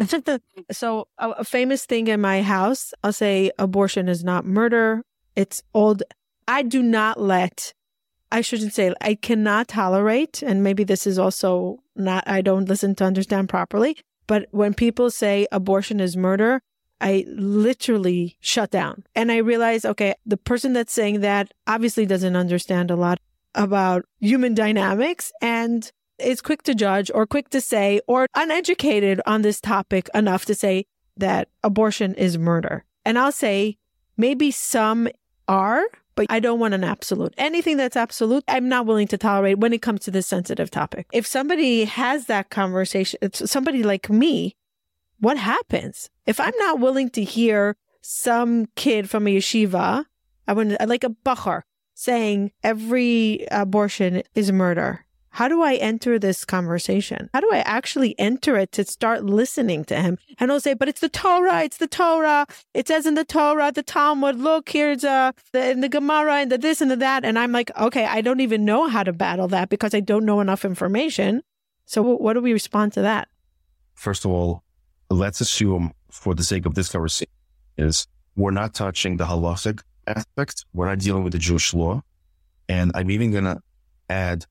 so, a, a, famous thing in my house, I'll say abortion is not murder. It's old. I do not let, I shouldn't say, I cannot tolerate, and maybe this is also not, I don't listen to understand properly, but when people say abortion is murder, I literally shut down and I realize, okay, the person that's saying that obviously doesn't understand a lot about human dynamics and is quick to judge or quick to say or uneducated on this topic enough to say that abortion is murder. And I'll say maybe some are, but I don't want an absolute. Anything that's absolute, I'm not willing to tolerate when it comes to this sensitive topic. If somebody has that conversation, somebody like me what happens if I'm not willing to hear some kid from a yeshiva, I would like a bachar saying every abortion is murder. How do I enter this conversation? How do I actually enter it to start listening to him? And he'll say, but it's the Torah, it's the Torah. It says in the Torah, the Talmud, look, here's uh, the, in the Gemara and the this and the that. And I'm like, okay, I don't even know how to battle that because I don't know enough information. So what do we respond to that? First of all, let's assume for the sake of this conversation is we're not touching the halachic aspect. We're not dealing with the Jewish law. And I'm even going to add,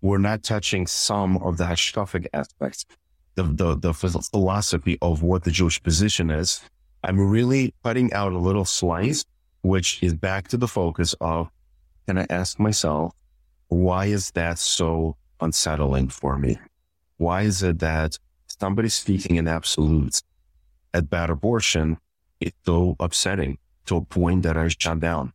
we're not touching some of the hashkafic aspects, the, the, the philosophy of what the Jewish position is. I'm really cutting out a little slice, which is back to the focus of, can I ask myself, why is that so unsettling for me? Why is it that somebody speaking in absolutes about abortion is so upsetting to a point that I shut down.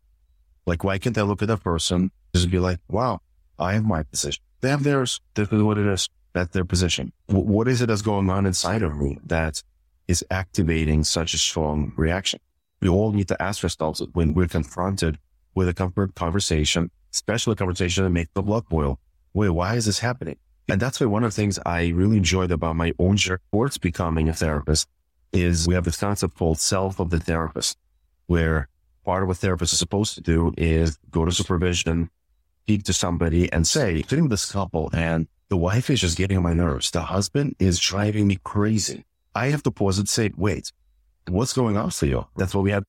Like, why can't I look at that person just be like, wow, I have my position. They have theirs. This is what it is. That's their position. W- what is it that's going on inside of me that is activating such a strong reaction? We all need to ask ourselves when we're confronted with a comfort conversation, especially a conversation that makes the blood boil. Wait, why is this happening? And that's why one of the things I really enjoyed about my own journey towards becoming a therapist is we have this concept called self of the therapist, where part of what therapist is supposed to do is go to supervision, speak to somebody and say, sitting with this couple and the wife is just getting on my nerves. The husband is driving me crazy. I have to pause and say, wait, what's going on for you? That's what we have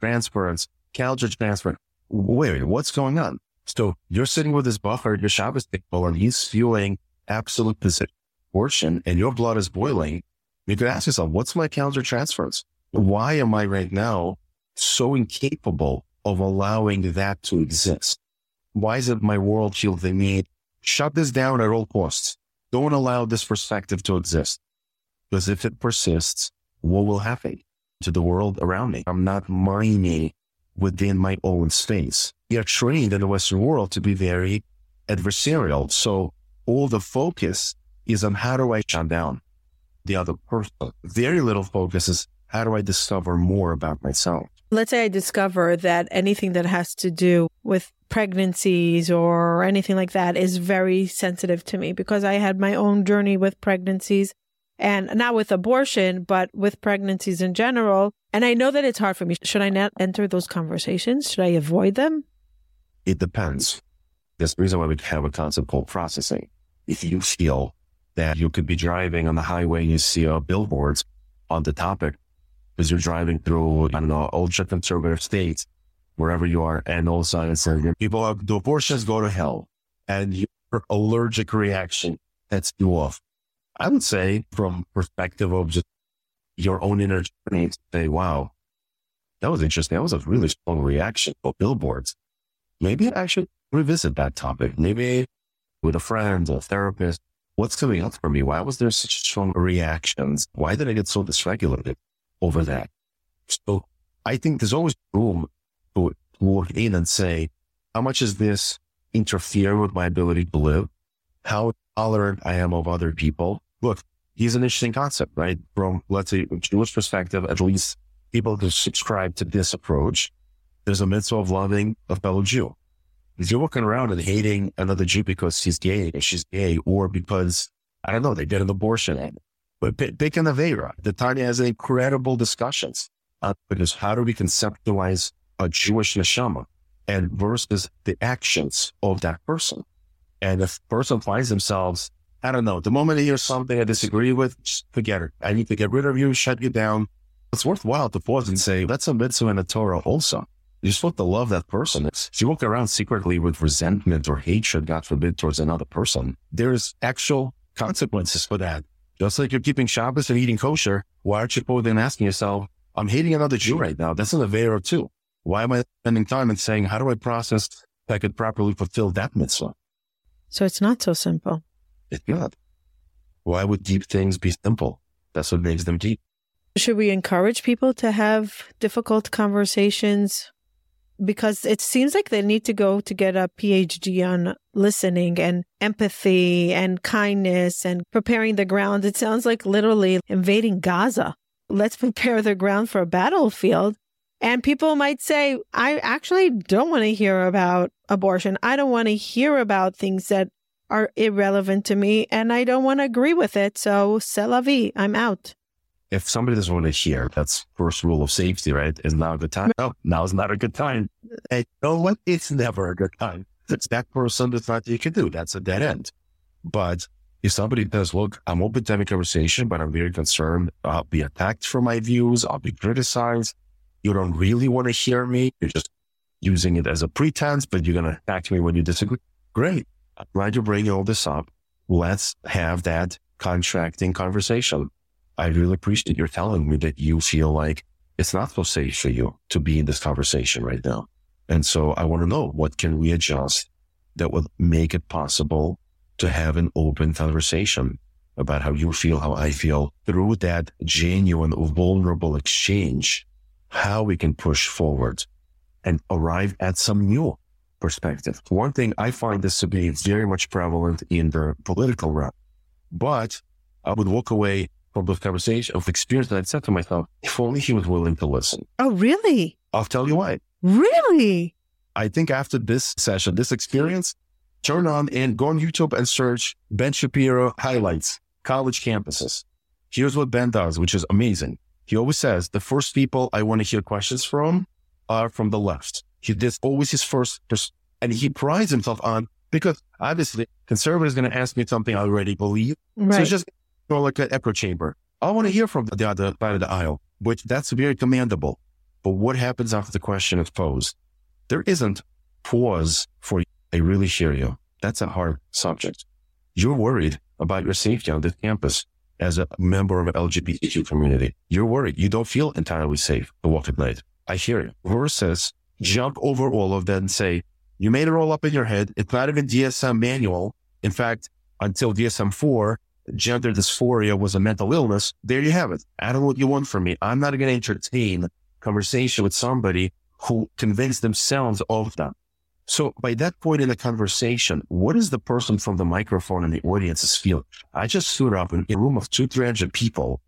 transference, counter transfer. Wait, what's going on? So you're sitting with this buffer your Shabbos table and he's fueling absolute portion and your blood is boiling, you could ask yourself, what's my countertransference? Why am I right now so incapable of allowing that to exist? Why is it my world feel the need? Shut this down at all costs. Don't allow this perspective to exist. Because if it persists, what will happen to the world around me? I'm not mining within my own space. We are trained in the Western world to be very adversarial. So all the focus is on how do I shut down the other person. Very little focus is how do I discover more about myself? Let's say I discover that anything that has to do with pregnancies or anything like that is very sensitive to me because I had my own journey with pregnancies and not with abortion, but with pregnancies in general. And I know that it's hard for me. Should I not enter those conversations? Should I avoid them? It depends. There's the reason why we have a concept called processing if you feel that you could be driving on the highway and you see uh, billboards on the topic because you're driving through, I don't know, ultra conservative states, wherever you are, and all of a sudden like, people have, the abortions go to hell and your allergic reaction sets you off. I would say from perspective of just your own inner journey say, wow, that was interesting. That was a really strong reaction for billboards. Maybe I should revisit that topic. Maybe with a friend or a therapist. What's coming up for me? Why was there such strong reactions? Why did I get so dysregulated over that? So I think there's always room to walk in and say, how much does this interfere with my ability to live? How tolerant I am of other people? Look, he's an interesting concept, right? From, let's say, Jewish perspective, at least people who subscribe to this approach, there's a mitzvah of loving a fellow Jew. If you're walking around and hating another Jew because he's gay or she's gay, or because, I don't know, they did an abortion. But pick an Avera. The Tanya has incredible discussions uh, because how do we conceptualize a Jewish neshama and versus the actions of that person? And if person finds themselves, I don't know, the moment they hear something I disagree with, forget it. I need to get rid of you, shut you down. It's worthwhile to pause and say, that's a mitzvah in the Torah also. You're supposed to love that person. If you walk around secretly with resentment or hatred, God forbid, towards another person, there's actual consequences for that. Just like you're keeping Shabbos and eating kosher, why aren't you both then asking yourself, I'm hating another Jew right now. That's an Avera too. Why am I spending time and saying, how do I process that I could properly fulfill that mitzvah? So it's not so simple. It's not. Why would deep things be simple? That's what makes them deep. Should we encourage people to have difficult conversations because it seems like they need to go to get a PhD on listening and empathy and kindness and preparing the ground. It sounds like literally invading Gaza. Let's prepare the ground for a battlefield. And people might say, I actually don't want to hear about abortion. I don't want to hear about things that are irrelevant to me and I don't want to agree with it. So, c'est la vie. I'm out if somebody doesn't want to hear, that's first rule of safety, right? Is now a good time? No, now is not a good time. And you know what? It's never a good time. It's that person that's not you can do. That's a dead end. But if somebody says, look, I'm open to having conversation, but I'm very concerned I'll be attacked for my views. I'll be criticized. You don't really want to hear me. You're just using it as a pretense, but you're going to attack me when you disagree. Great. I'm glad you're bringing all this up. Let's have that contracting conversation. I really appreciate your telling me that you feel like it's not so safe for you to be in this conversation right now. And so I want to know what can we adjust that would make it possible to have an open conversation about how you feel, how I feel through that genuine, vulnerable exchange, how we can push forward and arrive at some new perspective. One thing I find this to be very much prevalent in the political realm, but I would walk away from this conversation of experience that I said to myself, if only he was willing to listen. Oh, really? I'll tell you why. Really? I think after this session, this experience, turn on and go on YouTube and search Ben Shapiro highlights, college campuses. Here's what Ben does, which is amazing. He always says the first people I want to hear questions from are from the left. He this always his first, and he prides himself on because obviously conservative is going to ask me something I already believe. Right. So it's or like an echo chamber. I want to hear from the other side of the aisle, which that's very commendable. But what happens after the question is posed? There isn't pause for I really hear you. That's a hard subject. You're worried about your safety on this campus as a member of an LGBTQ community. You're worried. You don't feel entirely safe to walk at night. I hear you. Versus jump over all of that and say, you made it all up in your head. It's not even DSM manual. In fact, until DSM 4, gender dysphoria was a mental illness, there you have it. I don't know what you want from me. I'm not going to entertain conversation with somebody who convinced themselves of that. So by that point in the conversation, what is the person from the microphone and the audience's feel? I just stood up in a room of two, 300 people.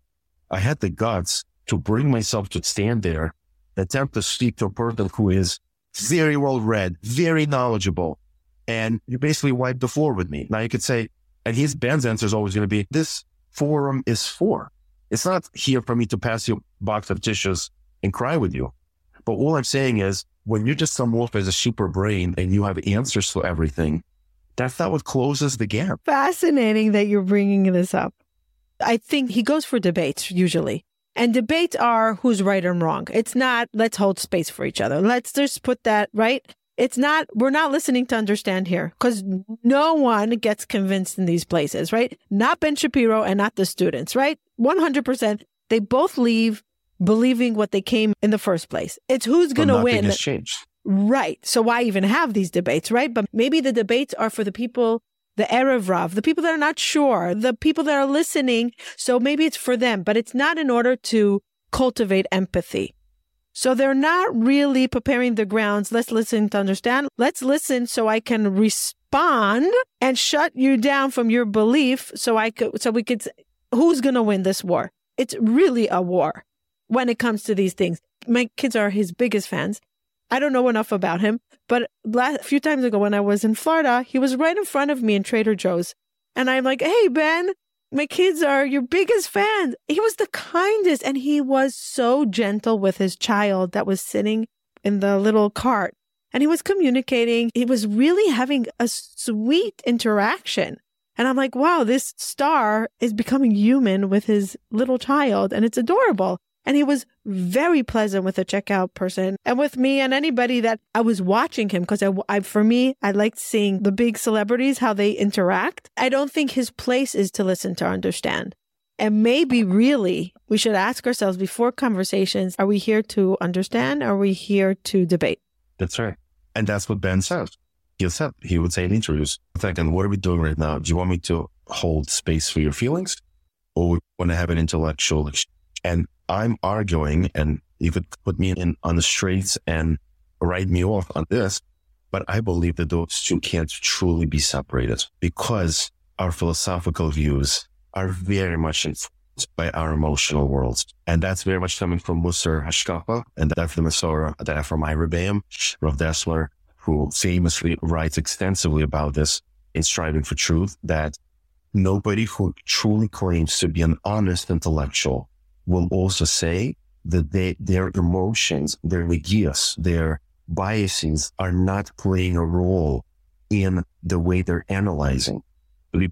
I had the guts to bring myself to stand there, attempt to speak to a person who is very well read, very knowledgeable. And you basically wiped the floor with me. Now you could say, and his Ben's answer is always going to be, this forum is for. It's not here for me to pass you a box of tissues and cry with you. But all I'm saying is when you're just some wolf as a super brain and you have answers to everything, that's not what closes the gap. Fascinating that you're bringing this up. I think he goes for debates usually. And debates are who's right and wrong. It's not let's hold space for each other. Let's just put that right it's not we're not listening to understand here because no one gets convinced in these places right not ben shapiro and not the students right 100% they both leave believing what they came in the first place. It's who's going to win. Has changed. Right. So why even have these debates, right? But maybe the debates are for the people, the Erev Rav, the people that are not sure, the people that are listening. So maybe it's for them, but it's not in order to cultivate empathy. So they're not really preparing the grounds. Let's listen to understand. Let's listen so I can respond and shut you down from your belief so I could, so we could, who's going to win this war? It's really a war when it comes to these things. My kids are his biggest fans. I don't know enough about him, but last, a few times ago when I was in Florida, he was right in front of me in Trader Joe's. And I'm like, hey, Ben, my kids are your biggest fans. He was the kindest and he was so gentle with his child that was sitting in the little cart and he was communicating. He was really having a sweet interaction. And I'm like, wow, this star is becoming human with his little child and it's adorable. And he was very pleasant with the checkout person and with me and anybody that I was watching him because I, I, for me, I liked seeing the big celebrities, how they interact. I don't think his place is to listen to understand. And maybe really we should ask ourselves before conversations, are we here to understand? Or are we here to debate? That's right. And that's what Ben says. He said, he would say in interviews, second, what are we doing right now? Do you want me to hold space for your feelings or want to have an intellectual exchange? And I'm arguing, and you could put me in on the streets and write me off on this, but I believe that those two can't truly be separated because our philosophical views are very much influenced by our emotional worlds. And that's very much coming from Musar Hashkafa and that from the Masorah, that from Ira Bayam, Rav Dessler, who famously writes extensively about this in Striving for Truth, that nobody who truly claims to be an honest intellectual will also say that they, their emotions, their ideas, their biases are not playing a role in the way they're analyzing.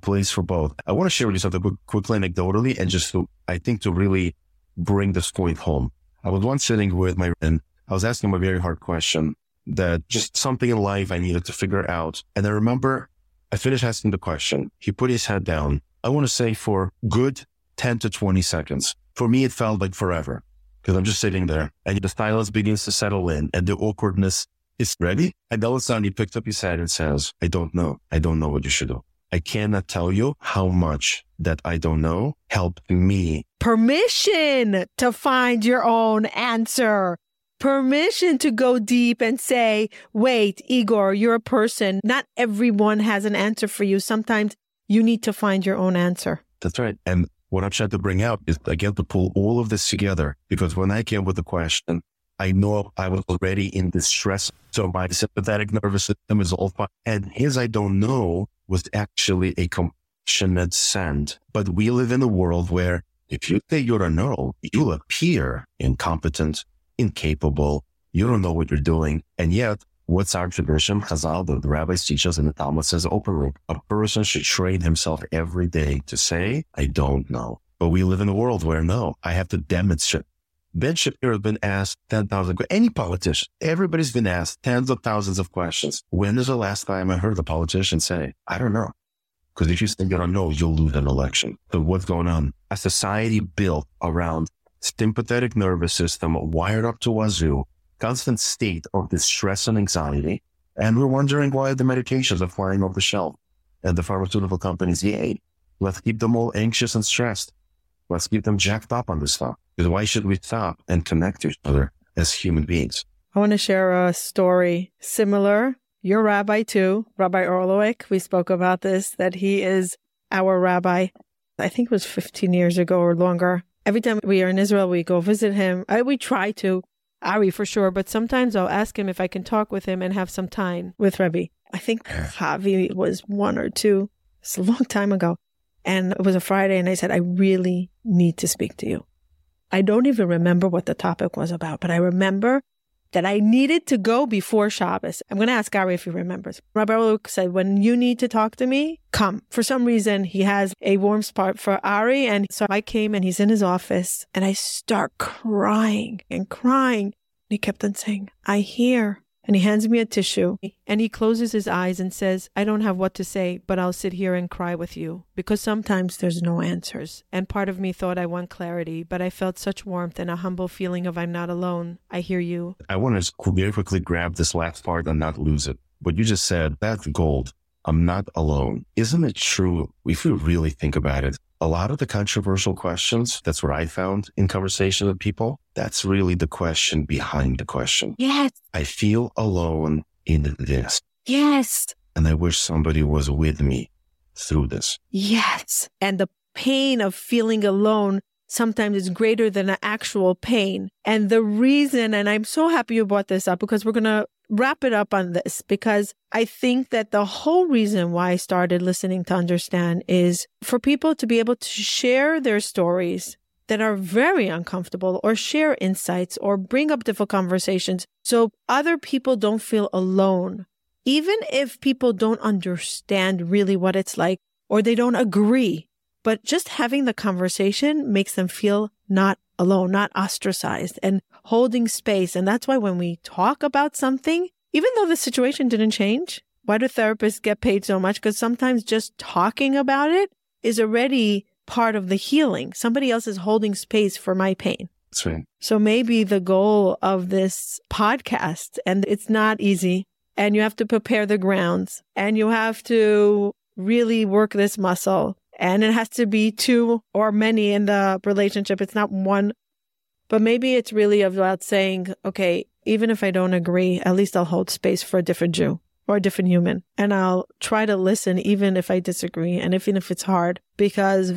Plays for both. I want to share with you something quickly anecdotally and just to, I think to really bring this point home. I was once sitting with my friend. I was asking him a very hard question that just something in life I needed to figure out. And I remember I finished asking the question. He put his head down. I want to say for good 10 to 20 seconds. For me, it felt like forever because I'm just sitting there and the silence begins to settle in and the awkwardness is ready. And all of a sudden he picks up his head and says, I don't know. I don't know what you should do. I cannot tell you how much that I don't know helped me. Permission to find your own answer. Permission to go deep and say, wait, Igor, you're a person. Not everyone has an answer for you. Sometimes you need to find your own answer. That's right. And what I'm trying to bring out is again to pull all of this together because when I came with the question, I know I was already in distress. So my sympathetic nervous system is all fine. And his I don't know was actually a compassionate send. But we live in a world where if you say you're a know, you appear incompetent, incapable. You don't know what you're doing. And yet what's our tradition? Chazal, the, the rabbis teach us and the Talmud says openly, a person should train himself every day to say, I don't know. But we live in a world where no, I have to demonstrate. Ben Shapiro has been asked 10,000, any politician, everybody's been asked tens of thousands of questions. When is the last time I heard a politician say, I don't know? Because if you say you don't know, you'll lose an election. So what's going on? A society built around sympathetic nervous system wired up to wazoo constant state of distress and anxiety. And we're wondering why the medications are flying off the shelf and the pharmaceutical companies, yay, let's keep them all anxious and stressed. Let's keep them jacked up on this stuff. Because why should we stop and connect to each other as human beings? I want to share a story similar. Your rabbi too, Rabbi Orlowek. We spoke about this, that he is our rabbi. I think it was 15 years ago or longer. Every time we are in Israel, we go visit him. I, we try to. Ari for sure, but sometimes I'll ask him if I can talk with him and have some time with Rebbe. I think Javi was one or two. It's a long time ago. And it was a Friday, and I said, I really need to speak to you. I don't even remember what the topic was about, but I remember that I needed to go before Shabbos. I'm going to ask Ari if he remembers. Rabbi Luke said, when you need to talk to me, come. For some reason, he has a warm spot for Ari. And so I came and he's in his office and I start crying and crying. And He kept on saying, I hear And he hands me a tissue and he closes his eyes and says, I don't have what to say, but I'll sit here and cry with you because sometimes there's no answers. And part of me thought I want clarity, but I felt such warmth and a humble feeling of I'm not alone. I hear you. I want to very quickly grab this last part and not lose it. What you just said, that's gold. I'm not alone. Isn't it true? If you really think about it, a lot of the controversial questions, that's what I found in conversation with people. That's really the question behind the question. Yes. I feel alone in this. Yes. And I wish somebody was with me through this. Yes. And the pain of feeling alone sometimes is greater than the actual pain. And the reason, and I'm so happy you brought this up because we're going to wrap it up on this because I think that the whole reason why I started listening to understand is for people to be able to share their stories that are very uncomfortable or share insights or bring up difficult conversations so other people don't feel alone. Even if people don't understand really what it's like or they don't agree, but just having the conversation makes them feel not alone, not ostracized and holding space. And that's why when we talk about something, even though the situation didn't change, why do therapists get paid so much? Because sometimes just talking about it is already part of the healing. Somebody else is holding space for my pain. That's right. So maybe the goal of this podcast, and it's not easy, and you have to prepare the grounds and you have to really work this muscle and it has to be two or many in the relationship. It's not one, but maybe it's really about saying, okay, even if I don't agree, at least I'll hold space for a different Jew or a different human. And I'll try to listen even if I disagree and even if it's hard because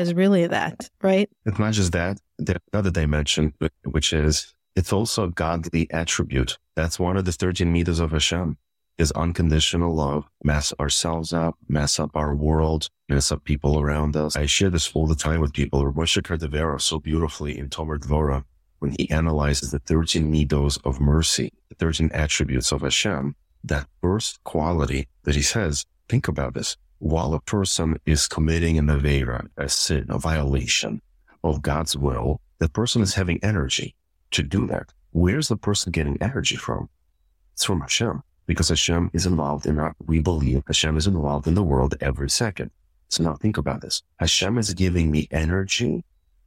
is really that, right? It's not just that. There's another dimension, which is it's also a godly attribute. That's one of the 13 midos of Hashem is unconditional love, mess ourselves up, mess up our world, mess up people around us. I share this all the time with people. Moshe Cordovero so beautifully in Tomer Dvorah when he analyzes the 13 midos of mercy, the 13 attributes of Hashem, that first quality that he says, think about this. While a person is committing an avera, a sin, a violation of God's will, the person is having energy to do that. Where's the person getting energy from? It's from Hashem because Hashem is involved in our, we believe Hashem is involved in the world every second. So now think about this. Hashem is giving me energy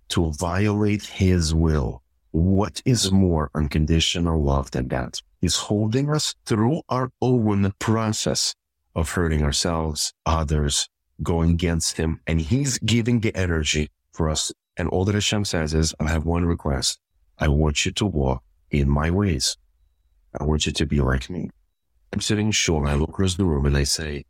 to violate his will. What is more unconditional love than that? He's holding us through our own process of hurting ourselves, others, going against him. And he's giving the energy for us. And all that Hashem says is, I have one request. I want you to walk in my ways. I want you to be like me. I'm sitting and I look across the room and I say,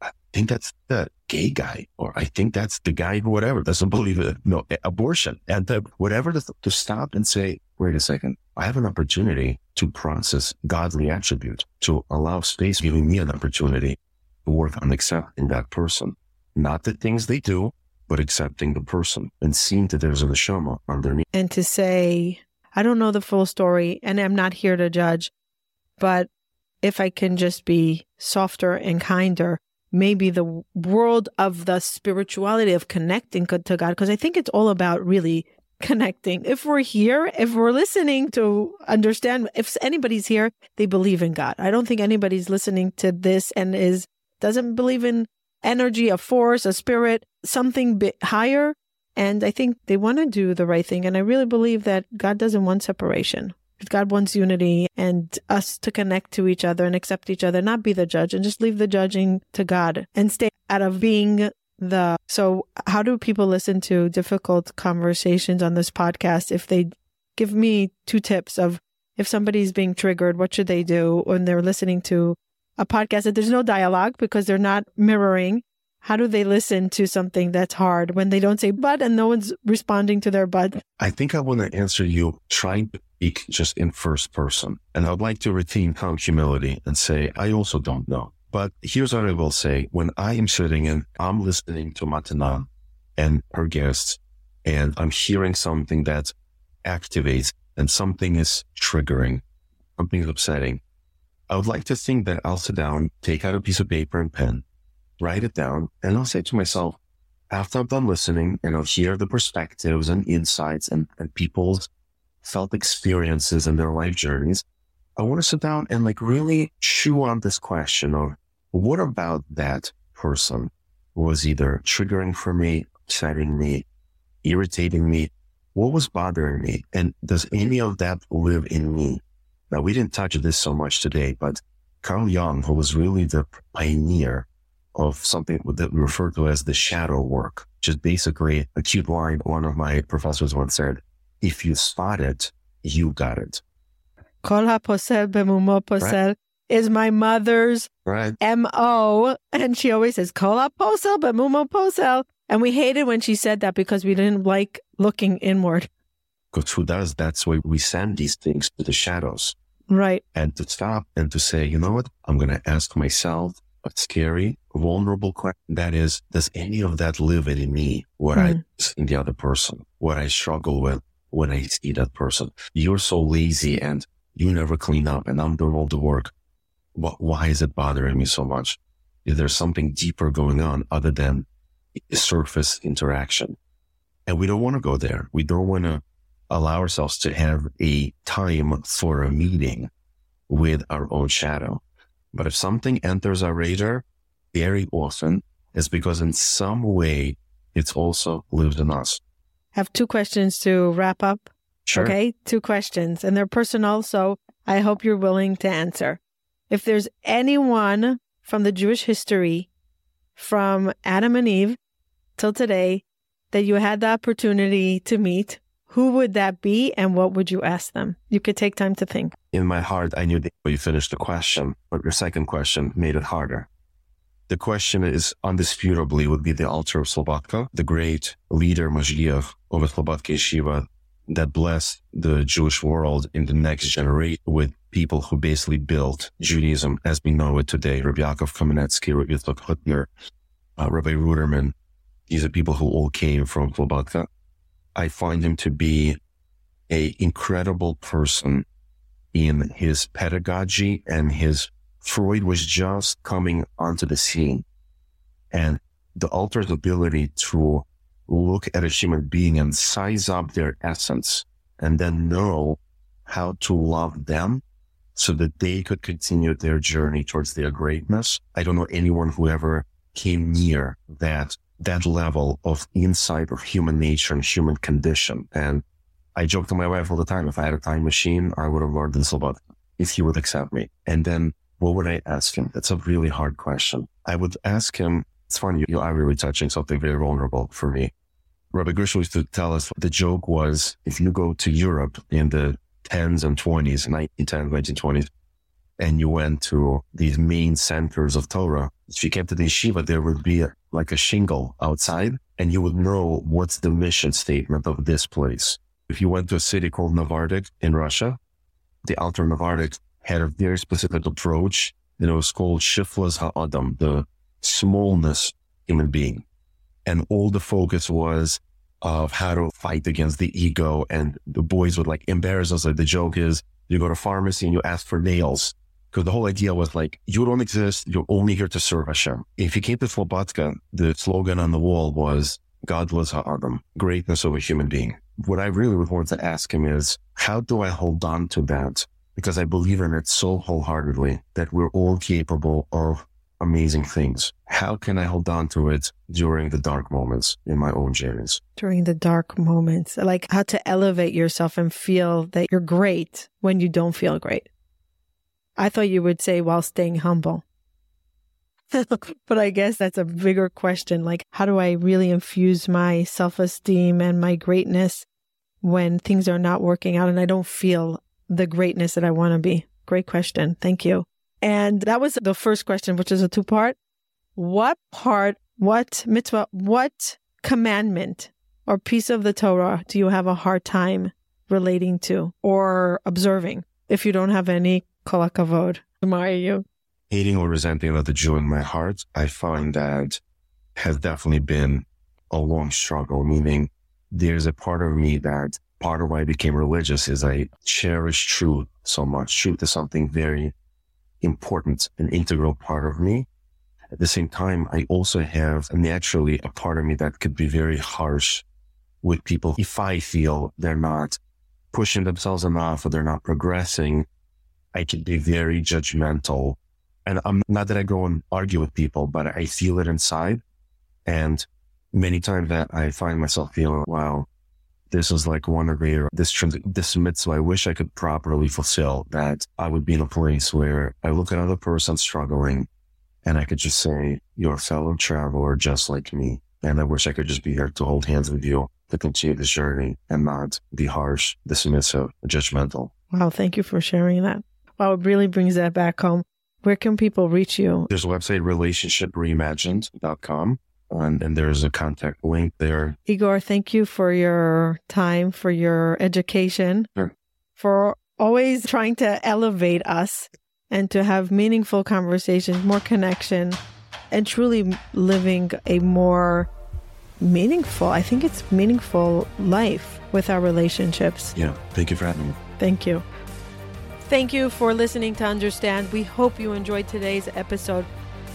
I think that's the gay guy, or I think that's the guy who whatever doesn't believe it. No, eh, abortion and the, whatever to, to stop and say, wait a second. I have an opportunity to process godly attribute, to allow space, giving me an opportunity to work on accepting that person, not the things they do, but accepting the person and seeing that there's a neshama underneath. And to say, I don't know the full story and I'm not here to judge, but if I can just be softer and kinder, maybe the world of the spirituality of connecting to God, because I think it's all about really connecting. If we're here, if we're listening to understand, if anybody's here, they believe in God. I don't think anybody's listening to this and is doesn't believe in energy, a force, a spirit, something bit higher. And I think they want to do the right thing. And I really believe that God doesn't want separation. God wants unity and us to connect to each other and accept each other, not be the judge and just leave the judging to God and stay out of being the. So, how do people listen to difficult conversations on this podcast? If they give me two tips of if somebody's being triggered, what should they do when they're listening to a podcast that there's no dialogue because they're not mirroring? How do they listen to something that's hard when they don't say but and no one's responding to their but? I think I want to answer you trying to speak just in first person. And I'd like to retain calm humility and say, I also don't know. But here's what I will say. When I am sitting and I'm listening to Matana and her guests, and I'm hearing something that activates and something is triggering, something is upsetting, I would like to think that I'll sit down, take out a piece of paper and pen, write it down, and I'll say to myself, after I'm done listening and I'll hear the perspectives and insights and, and people's felt experiences and their life journeys, I want to sit down and like really chew on this question of what about that person was either triggering for me, upsetting me, irritating me? What was bothering me? And does any of that live in me? Now, we didn't touch this so much today, but Carl Jung, who was really the pioneer of something that we refer to as the shadow work, which is basically a cute line one of my professors once said, if you spot it, you got it. Kol posel bemumo posel right. is my mother's right. M-O. And she always says, Kol posel bemumo posel. And we hated when she said that because we didn't like looking inward. Because who does? That's why we send these things to the shadows. Right. And to stop and to say, you know what? I'm going to ask myself scary, vulnerable question. That is, does any of that live in me? What mm. I hmm. in the other person, what I struggle with when I see that person. You're so lazy and you never clean up and I'm doing all the work. What, why is it bothering me so much? Is there something deeper going on other than surface interaction? And we don't want to go there. We don't want to allow ourselves to have a time for a meeting with our own shadow. But if something enters our radar very often, it's because in some way it's also lived in us. I have two questions to wrap up. Sure. Okay. Two questions and they're personal. So I hope you're willing to answer. If there's anyone from the Jewish history from Adam and Eve till today that you had the opportunity to meet, who would that be and what would you ask them? You could take time to think. In my heart, I knew that you finished the question, but your second question made it harder. The question is undisputably would be the Alter of Slobodka, the great leader Mashgiach of the Slobodka Yeshiva that blessed the Jewish world in the next generation with people who basically built Judaism as we know it today. Rabbi Yaakov Kamenetsky, Rabbi Yitzchak Hutner, uh, Rabbi Ruderman. These are people who all came from Slobodka. I find him to be a incredible person in his pedagogy and his Freud was just coming onto the scene and the Alter's ability to look at a human being and size up their essence and then know how to love them so that they could continue their journey towards their greatness. I don't know anyone who ever came near that, that level of insight of human nature and human condition. And I joke to my wife all the time. If I had a time machine, I would have learned this about if he would accept me. And then what would I ask him? That's a really hard question. I would ask him, it's funny, you are really touching something very vulnerable for me. Rabbi Gershel used to tell us the joke was if you go to Europe in the 10s and 20s, 1910s, 1920s, and you went to these main centers of Torah, if you came to the yeshiva, there would be a, like a shingle outside and you would know what's the mission statement of this place. If you went to a city called Novardik in Russia, the Alter Novardik had a very specific approach. And it was called Shiflas Ha'adam, the smallness human being. And all the focus was of how to fight against the ego. And the boys would like embarrass us. Like the joke is you go to pharmacy and you ask for nails. Because the whole idea was like, you don't exist. You're only here to serve Hashem. If you came to Slobodka, the slogan on the wall was Gadlus Ha'adam, greatness of a human being. What I really would want to ask him is, how do I hold on to that? Because I believe in it so wholeheartedly that we're all capable of amazing things. How can I hold on to it during the dark moments in my own journeys? During the dark moments, like how to elevate yourself and feel that you're great when you don't feel great. I thought you would say while staying humble. but I guess that's a bigger question. Like, how do I really infuse my self esteem and my greatness when things are not working out and I don't feel the greatness that I want to be? Great question. Thank you. And that was the first question, which is a two part. What part, what mitzvah, what commandment or piece of the Torah do you have a hard time relating to or observing if you don't have any hakavod? Admire you. Hating or resenting another Jew in my heart, I find that has definitely been a long struggle, meaning there's a part of me that part of why I became religious is I cherish truth so much. Truth is something very important, an integral part of me. At the same time, I also have naturally a part of me that could be very harsh with people. If I feel they're not pushing themselves enough or they're not progressing, I can be very judgmental. And I'm not that I go and argue with people, but I feel it inside. And many times that I find myself feeling, wow, this is like one degree or this, trans- this mitzvah I wish I could properly fulfill that I would be in a place where I look at another person struggling and I could just say, you're a fellow traveler just like me. And I wish I could just be here to hold hands with you to continue this journey and not be harsh, dismissive, judgmental. Wow. Thank you for sharing that. Wow. It really brings that back home. Where can people reach you? There's a website, relationshipreimagined.com. And, and there's a contact link there. Igor, thank you for your time, for your education, Sure. for always trying to elevate us and to have meaningful conversations, more connection, and truly living a more meaningful, I think it's meaningful life with our relationships. Yeah. Thank you for having me. Thank you. Thank you for listening to Understand. We hope you enjoyed today's episode.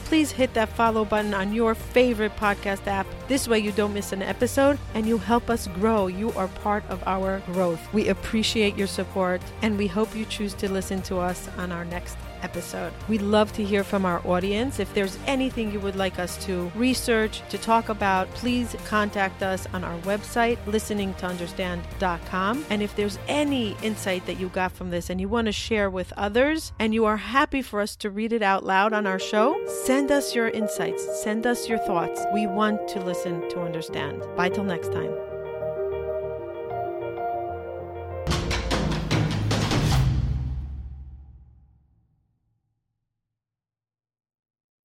Please hit that follow button on your favorite podcast app. This way, you don't miss an episode and you help us grow. You are part of our growth. We appreciate your support and we hope you choose to listen to us on our next episode. We'd love to hear from our audience. If there's anything you would like us to research, to talk about, please contact us on our website, listeningtounderstand.com. And if there's any insight that you got from this and you want to share with others and you are happy for us to read it out loud on our show, send us your insights, send us your thoughts. We want to listen to understand. Bye till next time.